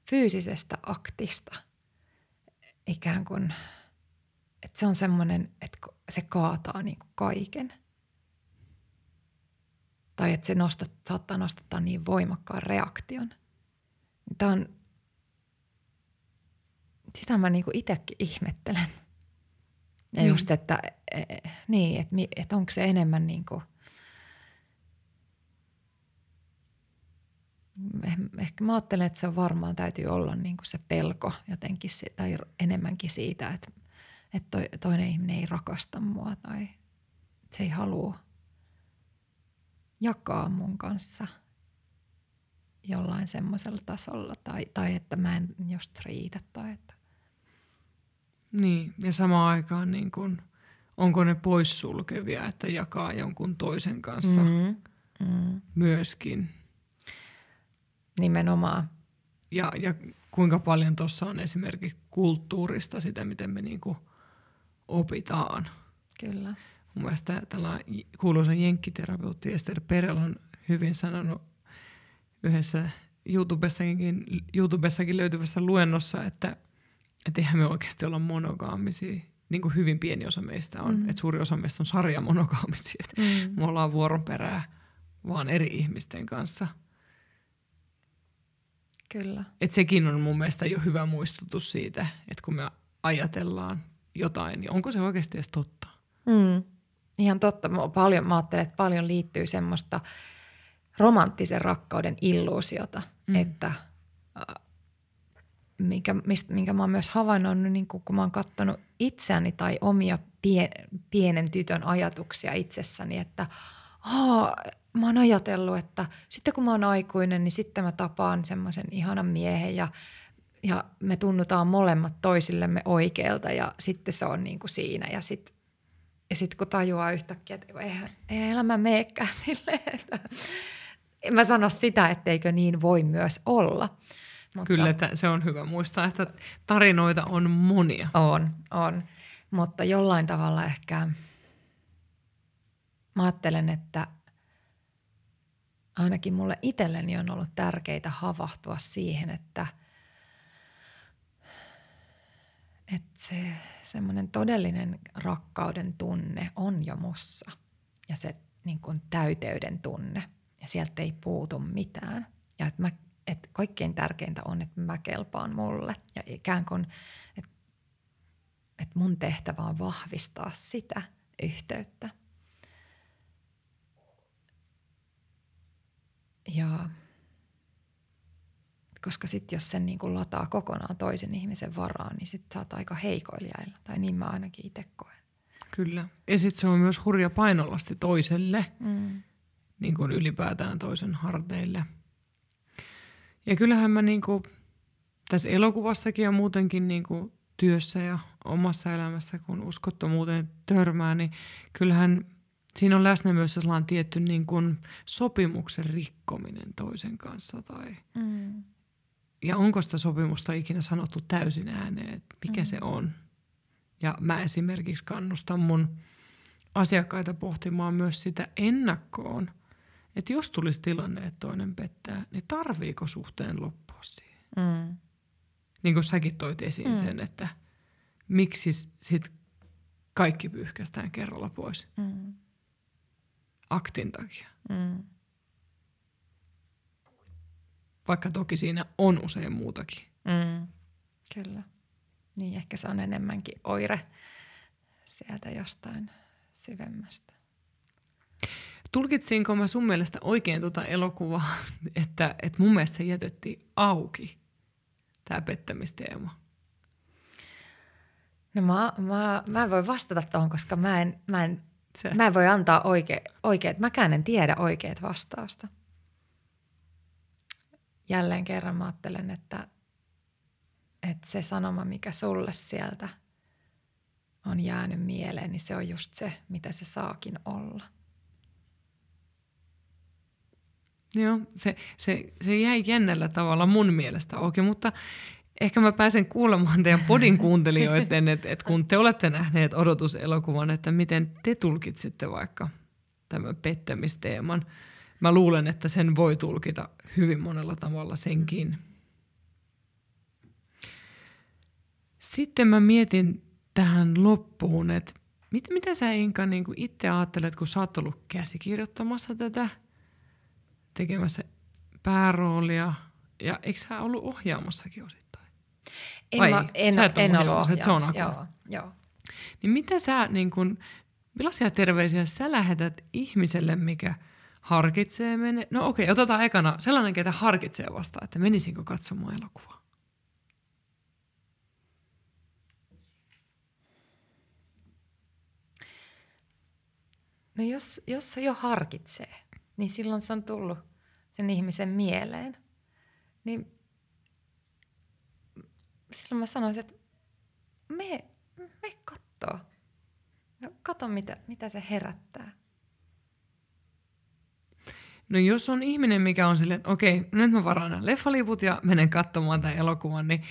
fyysisestä aktista – ikään kuin, että se on semmoinen, että se kaataa niin kuin kaiken. Tai että se nostat, saattaa nostattaa niin voimakkaan reaktion. Tämä on, sitä mä niin itsekin ihmettelen. Ja niin. just, että, e, e, niin, että, että onko se enemmän niin kuin, ehkä mä ajattelen, että se on varmaan täytyy olla niin kuin se pelko jotenkin tai enemmänkin siitä, että, että toinen ihminen ei rakasta mua tai se ei halua jakaa mun kanssa jollain semmoisella tasolla tai, tai että mä en just riitä tai että. Niin, ja samaan aikaan niin kun, onko ne poissulkevia, että jakaa jonkun toisen kanssa mm, mm. myöskin – Nimenomaan. Ja, ja kuinka paljon tuossa on esimerkiksi kulttuurista sitä, miten me niinku opitaan. Kyllä. Mun mielestä tällä kuuluisa jenkkiterapeutti Esther Perel on hyvin sanonut yhdessä YouTubessakin, YouTubessakin löytyvässä luennossa, että, että eihän me oikeasti olla monogaamisia. Niin kuin hyvin pieni osa meistä on. Mm. Että suuri osa meistä on sarjamonogaamisia. Mm. Me ollaan vuoron perää vaan eri ihmisten kanssa – Kyllä. Et sekin on mun mielestä jo hyvä muistutus siitä, että kun me ajatellaan jotain, niin onko se oikeasti edes totta? Mm. Ihan totta. Mä, paljon, mä ajattelen, että paljon liittyy semmoista romanttisen rakkauden illuusiota, mm. että äh, minkä, mistä, minkä mä oon myös havainnoinut, niin kun, kun mä oon katsonut itseäni tai omia pien, pienen tytön ajatuksia itsessäni, että Aa, mä oon ajatellut, että sitten kun mä oon aikuinen, niin sitten mä tapaan semmoisen ihanan miehen ja, ja me tunnutaan molemmat toisillemme oikealta ja sitten se on niin kuin siinä ja sitten ja sitten kun tajuaa yhtäkkiä, että ei, ei elämä meekään <laughs> silleen, että en mä sano sitä, etteikö niin voi myös olla. Mutta Kyllä, että se on hyvä muistaa, että tarinoita on monia. On, on. Mutta jollain tavalla ehkä mä ajattelen, että ainakin mulle itselleni on ollut tärkeää havahtua siihen, että, että se semmoinen todellinen rakkauden tunne on jo mussa ja se niin kuin täyteyden tunne ja sieltä ei puutu mitään. Ja että, mä, että kaikkein tärkeintä on, että mä kelpaan mulle ja ikään kuin, että, että mun tehtävä on vahvistaa sitä yhteyttä. Ja koska sitten jos sen niin kuin lataa kokonaan toisen ihmisen varaan, niin sitten sä oot aika heikoilla jäillä. Tai niin mä ainakin itse koen. Kyllä. Ja sitten se on myös hurja painolasti toiselle, mm. niin kuin ylipäätään toisen harteille. Ja kyllähän mä niin kuin, tässä elokuvassakin ja muutenkin niin kuin työssä ja omassa elämässä, kun uskottomuuteen törmää, niin kyllähän siinä on läsnä myös sellainen tietty niin kuin sopimuksen rikkominen toisen kanssa. Tai, mm. Ja onko sitä sopimusta ikinä sanottu täysin ääneen, että mikä mm. se on. Ja mä esimerkiksi kannustan mun asiakkaita pohtimaan myös sitä ennakkoon, että jos tulisi tilanne, että toinen pettää, niin tarviiko suhteen loppua siihen? Mm. Niin kuin säkin toit esiin mm. sen, että miksi sit kaikki pyyhkästään kerralla pois. Mm aktin takia. Mm. Vaikka toki siinä on usein muutakin. Mm. Kyllä. Niin ehkä se on enemmänkin oire sieltä jostain syvemmästä. Tulkitsinko mä sun mielestä oikein tuota elokuvaa, <laughs> että, että mun mielestä se jätettiin auki, tämä pettämisteema? No mä, mä, mä en voi vastata tuohon, koska mä en, mä en se. Mä en voi antaa oike, oikeat, mäkään en tiedä oikeat vastausta. Jälleen kerran mä ajattelen, että, että se sanoma, mikä sulle sieltä on jäänyt mieleen, niin se on just se, mitä se saakin olla. Joo, se, se, se jäi jännällä tavalla mun mielestä auki, mutta ehkä mä pääsen kuulemaan teidän podin kuuntelijoiden, että, että kun te olette nähneet odotuselokuvan, että miten te tulkitsitte vaikka tämän pettämisteeman. Mä luulen, että sen voi tulkita hyvin monella tavalla senkin. Sitten mä mietin tähän loppuun, että mit, mitä sä Inka niin itse ajattelet, kun sä oot ollut käsikirjoittamassa tätä, tekemässä pääroolia, ja eikö sä ollut ohjaamassakin osin? En, Vai, mä, en, sä et en ollut ohjaus. Se on joo, joo. Niin mitä sä, niin kun, millaisia terveisiä sä lähetät ihmiselle, mikä harkitsee mene... No okei, okay, otetaan ekana sellainen, ketä harkitsee vasta, että menisinkö katsomaan elokuvaa? No jos, jos se jo harkitsee, niin silloin se on tullut sen ihmisen mieleen. Niin silloin mä sanoisin, että me, me kattoo. Kato, mitä, mitä se herättää. No jos on ihminen, mikä on silleen, että okei, nyt mä varaan nämä leffaliput ja menen katsomaan tämän elokuvan, niin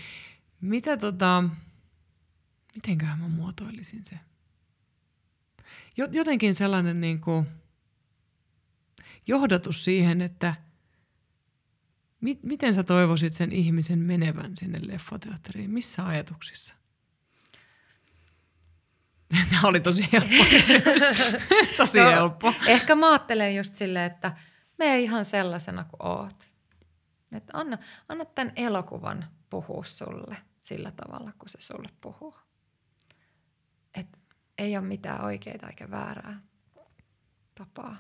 mitä tota, mitenköhän mä muotoilisin se? Jotenkin sellainen niin kuin johdatus siihen, että – miten sä toivoisit sen ihmisen menevän sinne leffateatteriin? Missä ajatuksissa? <laughs> Tämä oli tosi helppo <laughs> tosi no, helppo. Ehkä mä ajattelen just silleen, että me ihan sellaisena kuin oot. Että anna, anna tämän elokuvan puhua sulle sillä tavalla, kun se sulle puhuu. Et ei ole mitään oikeaa eikä väärää tapaa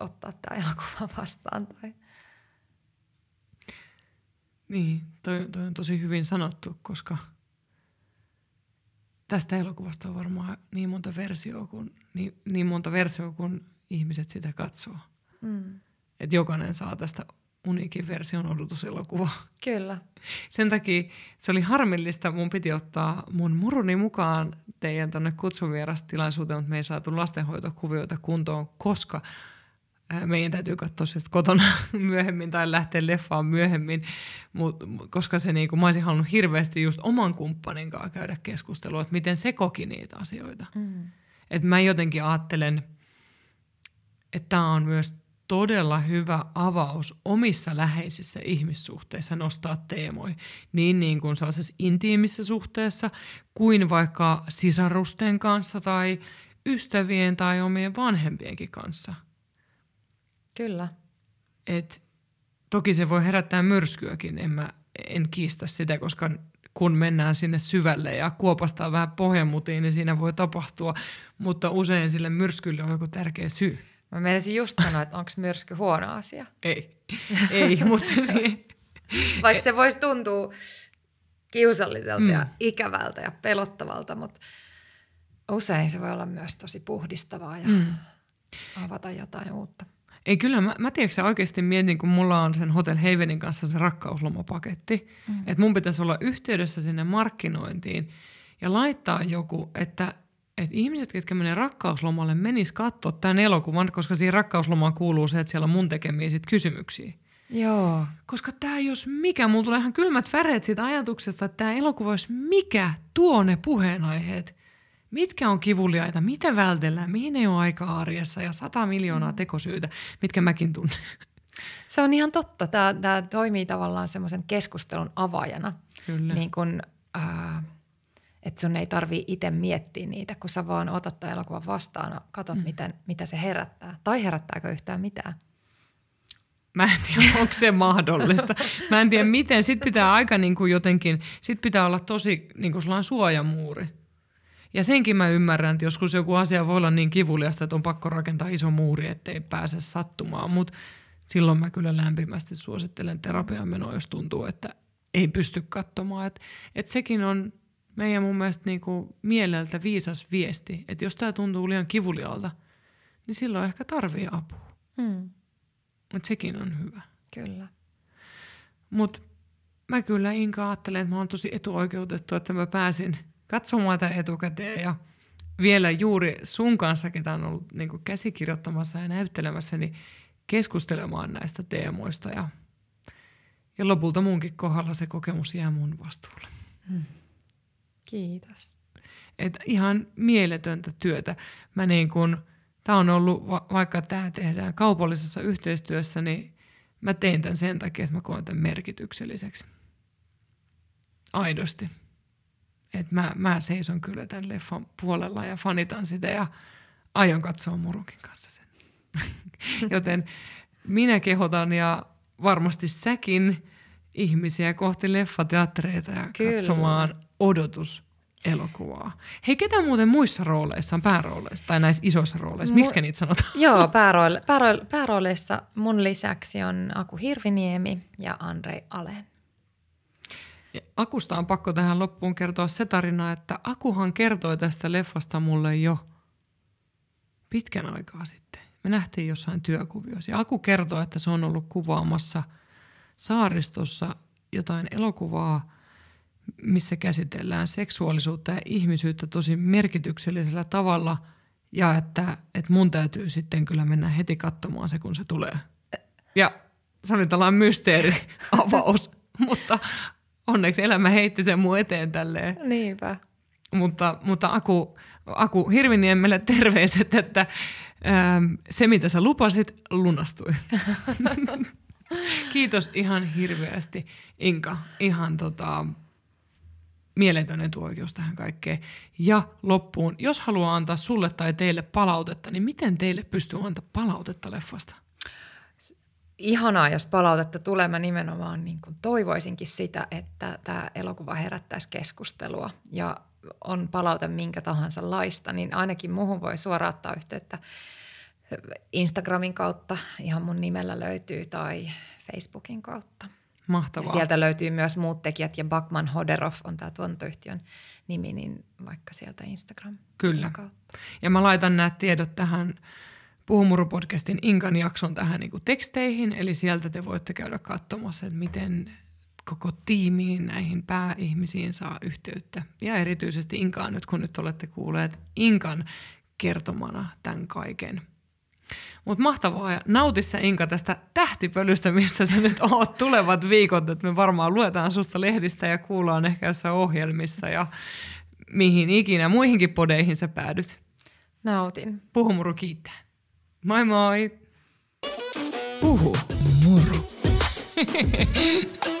ottaa tämä elokuva vastaan. Tai... Niin, toi, toi on tosi hyvin sanottu, koska tästä elokuvasta on varmaan niin monta versioa kuin, niin, niin monta versioa kuin ihmiset sitä katsoo. Mm. Että jokainen saa tästä uniikin version odotuselokuva. Kyllä. Sen takia se oli harmillista. Mun piti ottaa mun muruni mukaan teidän tänne kutsuvierastilaisuuteen, mutta me ei saatu lastenhoitokuvioita kuntoon, koska meidän täytyy katsoa se kotona <laughs> myöhemmin tai lähteä leffaan myöhemmin, mut, koska se niinku, mä olisin halunnut hirveästi just oman kumppanin kanssa käydä keskustelua, että miten se koki niitä asioita. Mm. Et mä jotenkin ajattelen, että tämä on myös todella hyvä avaus omissa läheisissä ihmissuhteissa nostaa teemoja, niin, niin kuin sellaisessa intiimissä suhteessa, kuin vaikka sisarusten kanssa tai ystävien tai omien vanhempienkin kanssa. Kyllä. Et, toki se voi herättää myrskyäkin, en, mä, en kiistä sitä, koska kun mennään sinne syvälle ja kuopastaa vähän pohjamutiin, niin siinä voi tapahtua, mutta usein sille myrskylle on joku tärkeä syy. Mä menisin just sanoa, että onko myrsky huono asia. Ei, ei, <laughs> mutta se... Vaikka se voisi tuntua kiusalliselta mm. ja ikävältä ja pelottavalta, mutta usein se voi olla myös tosi puhdistavaa ja mm. avata jotain uutta. Ei kyllä, mä, mä tiedätkö oikeasti mietin, kun mulla on sen Hotel Havenin kanssa se rakkauslomapaketti, mm. että mun pitäisi olla yhteydessä sinne markkinointiin ja laittaa joku, että että ihmiset, ketkä menee rakkauslomalle, menis katsoa tämän elokuvan, koska siihen rakkauslomaan kuuluu se, että siellä on mun tekemiä sit kysymyksiä. Joo. Koska tämä jos mikä, mulla tulee ihan kylmät väreet siitä ajatuksesta, että tämä elokuva olisi mikä tuo ne puheenaiheet. Mitkä on kivuliaita, mitä vältellään, mihin ei ole aikaa arjessa ja sata miljoonaa mm. tekosyytä, mitkä mäkin tunnen. Se on ihan totta. Tämä, tämä toimii tavallaan semmoisen keskustelun avajana. Kyllä. Niin kun, äh, että sun ei tarvi itse miettiä niitä, kun sä vaan otat tämän elokuvan vastaan, katsot mm. miten, mitä se herättää. Tai herättääkö yhtään mitään. Mä en tiedä, onko se mahdollista. Mä en tiedä, miten. Sitten pitää aika niin kuin jotenkin, sit pitää olla tosi niin kuin suojamuuri. Ja senkin mä ymmärrän, että joskus joku asia voi olla niin kivuliasta, että on pakko rakentaa iso muuri, ettei pääse sattumaan. Mutta silloin mä kyllä lämpimästi suosittelen terapian menoa, jos tuntuu, että ei pysty katsomaan. Että et sekin on meidän mun mielestä niin kuin mieleltä viisas viesti, että jos tämä tuntuu liian kivulialta, niin silloin ehkä tarvii apua. Hmm. Mutta sekin on hyvä. Kyllä. Mutta mä kyllä Inka ajattelen, että mä oon tosi etuoikeutettu, että mä pääsin katsomaan tätä etukäteen ja vielä juuri sun kanssa, ketä on ollut niin käsikirjoittamassa ja näyttelemässä, niin keskustelemaan näistä teemoista ja, ja lopulta munkin kohdalla se kokemus jää mun vastuulle. Hmm. Kiitos. Et ihan mieletöntä työtä. Mä niin kun, tää on ollut, va- vaikka tämä tehdään kaupallisessa yhteistyössä, niin mä tein tämän sen takia, että mä koen tämän merkitykselliseksi. Aidosti. Et mä, mä seison kyllä tämän leffan puolella ja fanitan sitä ja aion katsoa Murukin kanssa sen. <laughs> Joten minä kehotan ja varmasti säkin ihmisiä kohti leffateattereita ja Kyllä. katsomaan odotus elokuvaa. Hei, ketä muuten muissa rooleissa on päärooleissa tai näissä isoissa rooleissa? Miksi niitä sanotaan? Joo, <laughs> pääroole, pääroole, päärooleissa mun lisäksi on Aku Hirviniemi ja Andrei Alen. Akusta on pakko tähän loppuun kertoa se tarina, että Akuhan kertoi tästä leffasta mulle jo pitkän aikaa sitten. Me nähtiin jossain työkuviossa. Ja Aku kertoi, että se on ollut kuvaamassa saaristossa jotain elokuvaa – missä käsitellään seksuaalisuutta ja ihmisyyttä tosi merkityksellisellä tavalla ja että, että mun täytyy sitten kyllä mennä heti katsomaan se, kun se tulee. Ja se oli tällainen mysteeriavaus, <laughs> mutta onneksi elämä heitti sen mun eteen tälleen. Niinpä. Mutta, mutta Aku, Aku Hirviniemelle terveiset, että ähm, se mitä sä lupasit lunastui. <laughs> Kiitos ihan hirveästi Inka. Ihan tota, mieletön etuoikeus tähän kaikkeen. Ja loppuun, jos haluaa antaa sulle tai teille palautetta, niin miten teille pystyy antaa palautetta leffasta? Ihanaa, jos palautetta tulee. Mä nimenomaan niin kuin toivoisinkin sitä, että tämä elokuva herättäisi keskustelua ja on palaute minkä tahansa laista, niin ainakin muuhun voi suoraan ottaa yhteyttä Instagramin kautta, ihan mun nimellä löytyy, tai Facebookin kautta. Mahtavaa. Ja sieltä löytyy myös muut tekijät, ja Bakman Hoderov on tämä tuontoyhtiön nimi, niin vaikka sieltä Instagram Kyllä. Kautta. Ja mä laitan nämä tiedot tähän Puhumuru-podcastin Inkan jakson tähän niin kuin teksteihin, eli sieltä te voitte käydä katsomassa, että miten koko tiimiin, näihin pääihmisiin saa yhteyttä. Ja erityisesti Inkaan nyt, kun nyt olette kuulleet Inkan kertomana tämän kaiken. Mutta mahtavaa ja nauti sä Inka tästä tähtipölystä, missä sä nyt oot tulevat viikot, että me varmaan luetaan susta lehdistä ja kuullaan ehkä jossain ohjelmissa ja mihin ikinä muihinkin podeihin sä päädyt. Nautin. Puhumuru kiittää. Moi moi! Puhu muru. <laughs>